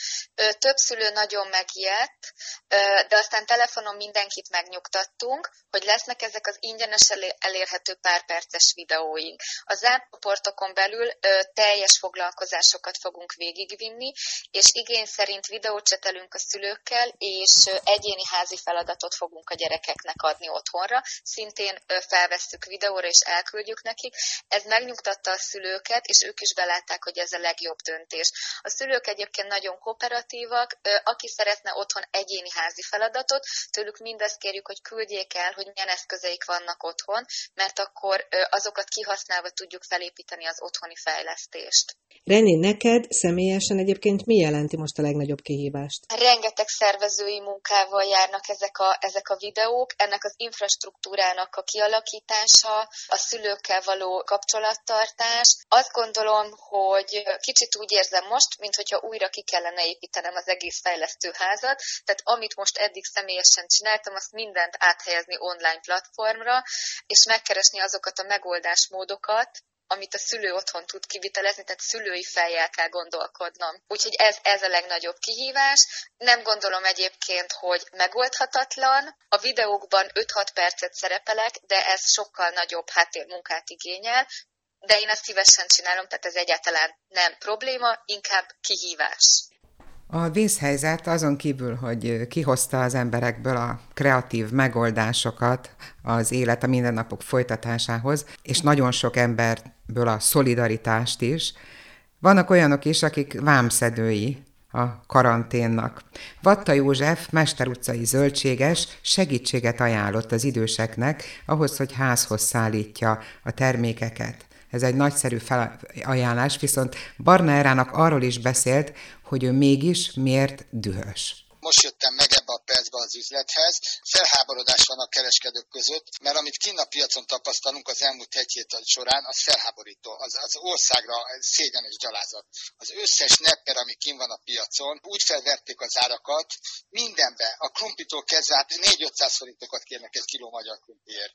Több szülő nagyon megijedt, de aztán telefonon mindenkit megnyugodott megnyugtattunk, hogy lesznek ezek az ingyenes elérhető párperces videóink. A zárt belül ö, teljes foglalkozásokat fogunk végigvinni, és igény szerint videócsetelünk a szülőkkel, és ö, egyéni házi feladatot fogunk a gyerekeknek adni otthonra. Szintén ö, felvesszük videóra, és elküldjük nekik. Ez megnyugtatta a szülőket, és ők is belátták, hogy ez a legjobb döntés. A szülők egyébként nagyon kooperatívak, ö, aki szeretne otthon egyéni házi feladatot, tőlük mindezt kérjük, hogy küldjék el, hogy milyen eszközeik vannak otthon, mert akkor azokat kihasználva tudjuk felépíteni az otthoni fejlesztést. René, neked személyesen egyébként mi jelenti most a legnagyobb kihívást? Rengeteg szervezői munkával járnak ezek a, ezek a videók, ennek az infrastruktúrának a kialakítása, a szülőkkel való kapcsolattartás. Azt gondolom, hogy kicsit úgy érzem most, mintha újra ki kellene építenem az egész fejlesztőházat, tehát amit most eddig személyesen csináltam, azt mindent áthelyezni online platformra, és megkeresni azokat a megoldásmódokat, amit a szülő otthon tud kivitelezni, tehát szülői fejjel kell gondolkodnom. Úgyhogy ez, ez a legnagyobb kihívás. Nem gondolom egyébként, hogy megoldhatatlan. A videókban 5-6 percet szerepelek, de ez sokkal nagyobb háttérmunkát igényel, de én ezt szívesen csinálom, tehát ez egyáltalán nem probléma, inkább kihívás. A vészhelyzet azon kívül, hogy kihozta az emberekből a kreatív megoldásokat az élet a mindennapok folytatásához, és nagyon sok emberből a szolidaritást is, vannak olyanok is, akik vámszedői a karanténnak. Vatta József, Mester utcai zöldséges segítséget ajánlott az időseknek ahhoz, hogy házhoz szállítja a termékeket. Ez egy nagyszerű felajánlás, viszont Barna Erának arról is beszélt, hogy ő mégis miért dühös most jöttem meg ebbe a percbe az üzlethez. Felháborodás van a kereskedők között, mert amit kinn a piacon tapasztalunk az elmúlt egy hét során, az felháborító. Az, az országra szégyen és gyalázat. Az összes nepper, ami kinn van a piacon, úgy felverték az árakat, mindenbe, a krumplitól kezdve 4-500 hát forintokat kérnek egy kiló magyar krumpliért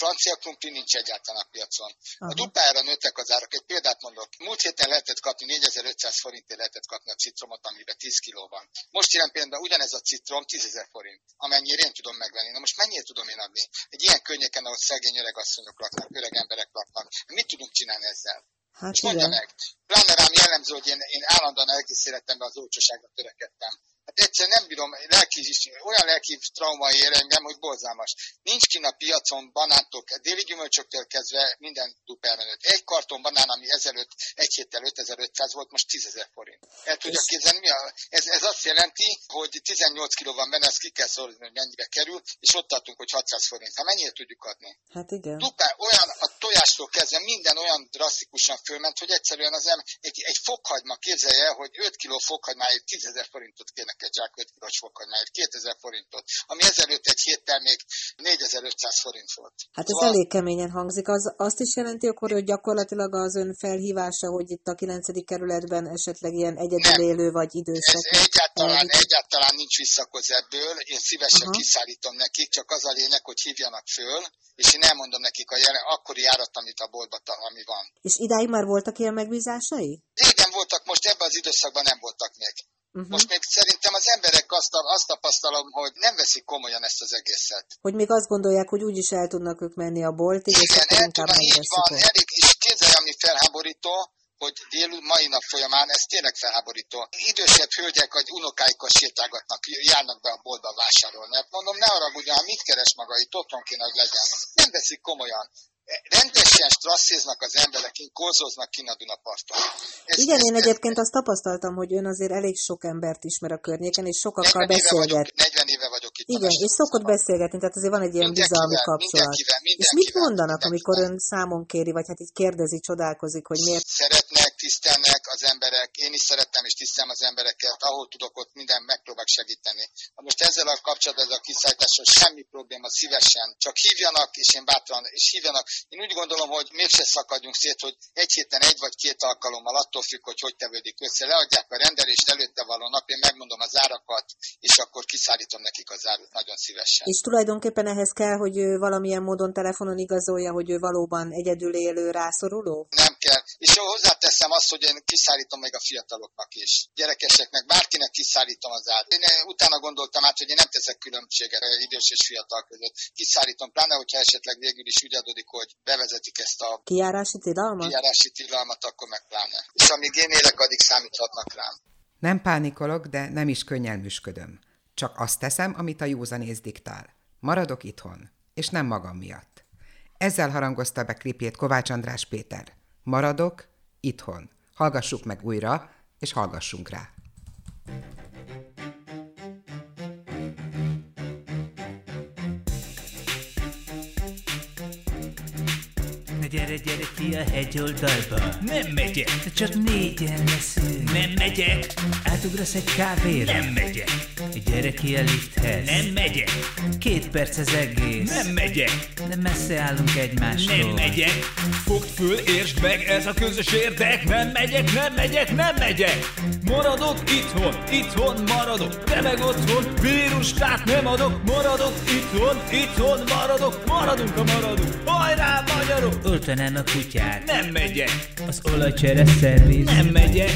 francia krumpli nincs egyáltalán a piacon. Aha. A duplára nőttek az árak. Egy példát mondok. Múlt héten lehetett kapni 4500 forintért lehetett kapni a citromot, amiben 10 kiló van. Most jelen pillanatban ugyanez a citrom 10 forint, amennyire én tudom megvenni. Na most mennyire tudom én adni? Egy ilyen környéken, ahol szegény öreg asszonyok laknak, öreg emberek laknak. Mit tudunk csinálni ezzel? Hát és mondja meg, pláne rám jellemző, hogy én, én állandóan életemben az olcsóságra törekedtem. Hát egyszerűen nem bírom, lelki, olyan lelki trauma ér engem, hogy borzalmas. Nincs kint a piacon banántól, déli gyümölcsöktől kezdve minden dupermenőt. Egy karton banán, ami ezelőtt, egy héttel 5500 volt, most 10 forint. El tudja képzelni, mi a, ez, ez azt jelenti, hogy 18 kiló van benne, ezt ki kell szorozni, hogy mennyibe kerül, és ott tartunk, hogy 600 forint. Hát mennyire tudjuk adni? Hát igen. Dupán, olyan a tojástól kezdve minden olyan drasztikusan fölment, hogy egyszerűen az em, egy, egy fokhagyma képzelje el, hogy 5 kg fokhagymáért 10 ezer forintot kérnek egy zsák 5 kg fokhagymáért, 2000 forintot, ami ezelőtt egy héttel még 4500 forint volt. Hát ez szóval... elég keményen hangzik. Az azt is jelenti akkor, hogy gyakorlatilag az ön felhívása, hogy itt a 9. kerületben esetleg ilyen egyedül élő vagy idősek. Ez egyáltalán, egyáltalán nincs visszakoz ebből. Én szívesen Aha. kiszállítom nekik, csak az a lényeg, hogy hívjanak föl, és én elmondom nekik a jelen, akkori járat, amit a boltban, ami van. És idáig már voltak ilyen megbízásai? Igen, voltak, most ebben az időszakban nem voltak még. Uh-huh. Most még szerintem az emberek azt, azt tapasztalom, hogy nem veszik komolyan ezt az egészet. Hogy még azt gondolják, hogy úgyis el tudnak ők menni a boltig, Igen, és akkor inkább tudom, így van, elég, és képzelj, ami felháborító, hogy dél mai nap folyamán ez tényleg felháborító. Idősebb hölgyek, hogy unokáikkal sétálgatnak, járnak be a boltba vásárolni. Hát mondom, ne arra ugyan, mit keres maga, itt otthon kéne, hogy legyen. Nem veszik komolyan rendesen strasszéznak az emberek, kózoznak ki a Dunaparton. Ez, Igen, ez, én ez, egyébként azt tapasztaltam, hogy ön azért elég sok embert ismer a környéken, és sokakkal beszélget. Vagyok, 40 éve vagyok itt. Igen, és szokott beszélgetni, tehát azért van egy ilyen bizalmi kapcsolat. Mindenkivel, mindenkivel, és mit mondanak, mindenkivel. amikor ön számon kéri, vagy hát így kérdezi, csodálkozik, hogy miért? Szeretnek, tisztelnek az emberek, én is szerettem és tisztelem az embereket, ahol tudok, ott minden megpróbálok segíteni. Most ezzel a kapcsolatban, ez a kiszállítással semmi probléma, szívesen, csak hívjanak, és én bátran, és hívjanak, én úgy gondolom, hogy mégse szakadjunk szét, hogy egy héten egy vagy két alkalommal attól függ, hogy hogy tevődik össze. Leadják a rendelést előtte való nap, én megmondom az árakat, és akkor kiszállítom nekik az árut nagyon szívesen. És tulajdonképpen ehhez kell, hogy ő valamilyen módon telefonon igazolja, hogy ő valóban egyedül élő rászoruló? Nem kell. És hozzáteszem azt, hogy én kiszállítom még a fiataloknak is. Gyerekeseknek, bárkinek kiszállítom az árut. Én utána gondoltam át, hogy én nem teszek különbséget idős és fiatal között. Kiszállítom, pláne, hogyha esetleg végül is úgy adódik, hogy hogy bevezetik ezt a kijárási tilalmat, kijárási tilalmat akkor meg pláne. És amíg én élek, addig számíthatnak rám. Nem pánikolok, de nem is könnyelműsködöm. Csak azt teszem, amit a józanész diktál. Maradok itthon, és nem magam miatt. Ezzel harangozta be klipjét Kovács András Péter. Maradok itthon. Hallgassuk meg újra, és hallgassunk rá. Gyere, gyere ki a hegyoldalba. Nem megyek. De csak négyen leszünk. Nem megyek. Átugrasz egy kávéra. Nem megyek. Gyere ki a lifthez. Nem megyek. Két perc az egész. Nem megyek. De messze állunk egymástól. Nem megyek. Fogd föl, értsd meg, ez a közös érdek. Nem megyek, nem megyek, nem megyek. Maradok itthon, itthon maradok. Te meg otthon, tehát nem adok. Maradok itthon, itthon maradok. Maradunk a maradunk. Hajrá, magyarok! Öltenem a kutyát. Nem megyek. Az olajcsere szerviz. Nem megyek.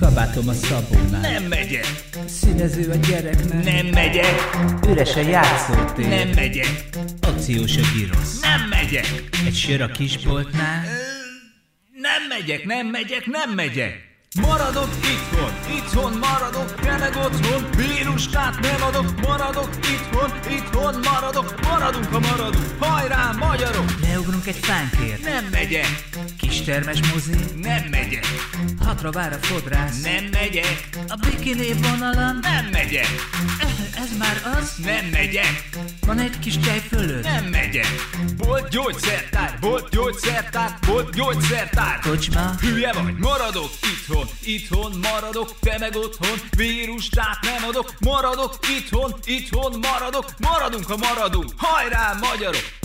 Kabátom a szabónál. Nem megyek. Színező a gyereknek. Nem megyek. Üres a játszótér. Nem megyek. Akciós a gyrosz. Nem megyek. Egy sör a kisboltnál. Nem megyek, nem megyek, nem megyek. Maradok itthon, itthon maradok, te meg otthon, víruskát nem adok, maradok itthon, itthon maradok, maradunk a maradunk, hajrá magyarok! Leugrunk egy fánkért, nem megyek, kistermes mozi, nem megyek, hatra vár a fodrász, nem megyek, a bikini vonalan, nem megyek, ez már az, nem megyek, van egy kis csej fölött, nem megyek, bolt gyógyszertár, bolt gyógyszertár, bolt gyógyszertár, kocsma, hülye vagy, maradok itthon, itthon, maradok, te meg otthon, vírustát nem adok, maradok itthon, itthon maradok, maradunk, ha maradunk, hajrá magyarok!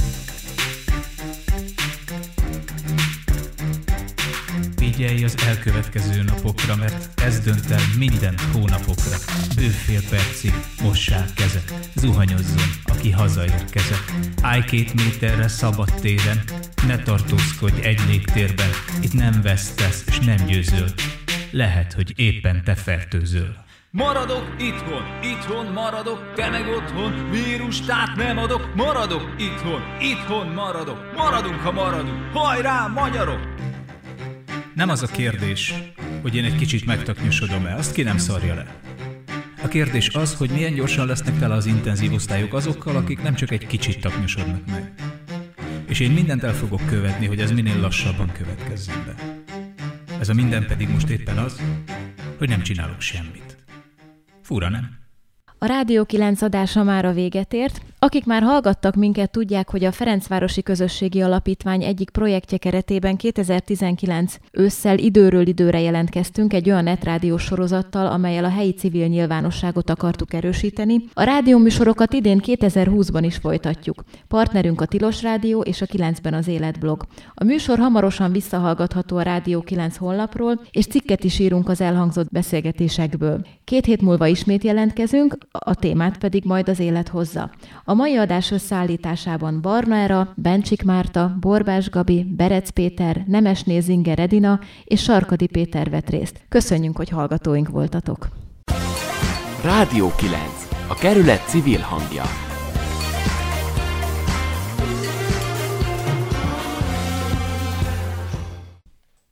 Figyelj az elkövetkező napokra, mert ez dönt el minden hónapokra. Bőfél percig mossák kezet, zuhanyozzon, aki hazaérkezett. Állj két méterre szabad téren, ne tartózkodj egy légtérben, itt nem vesztesz és nem győzöl lehet, hogy éppen te fertőzöl. Maradok itthon, itthon maradok, te meg otthon, vírustát nem adok, maradok itthon, itthon maradok, maradunk, ha maradunk, hajrá, magyarok! Nem az a kérdés, hogy én egy kicsit megtaknyosodom-e, azt ki nem szarja le. A kérdés az, hogy milyen gyorsan lesznek tele az intenzív osztályok azokkal, akik nem csak egy kicsit taknyosodnak meg. És én mindent el fogok követni, hogy ez minél lassabban következzen be. Ez a minden pedig most éppen az, hogy nem csinálok semmit. Fura, nem? A Rádió 9 adása már a véget ért. Akik már hallgattak minket, tudják, hogy a Ferencvárosi Közösségi Alapítvány egyik projektje keretében 2019 ősszel időről időre jelentkeztünk egy olyan netrádiós sorozattal, amelyel a helyi civil nyilvánosságot akartuk erősíteni. A rádióműsorokat idén 2020-ban is folytatjuk. Partnerünk a Tilos Rádió és a 9-ben az Életblog. A műsor hamarosan visszahallgatható a Rádió 9 honlapról, és cikket is írunk az elhangzott beszélgetésekből. Két hét múlva ismét jelentkezünk, a témát pedig majd az élet hozza. A mai adás összeállításában Barna Era, Bencsik Márta, Borbás Gabi, Berec Péter, Nemesné Zinger Edina és Sarkadi Péter vett részt. Köszönjük, hogy hallgatóink voltatok! Rádió 9. A kerület civil hangja.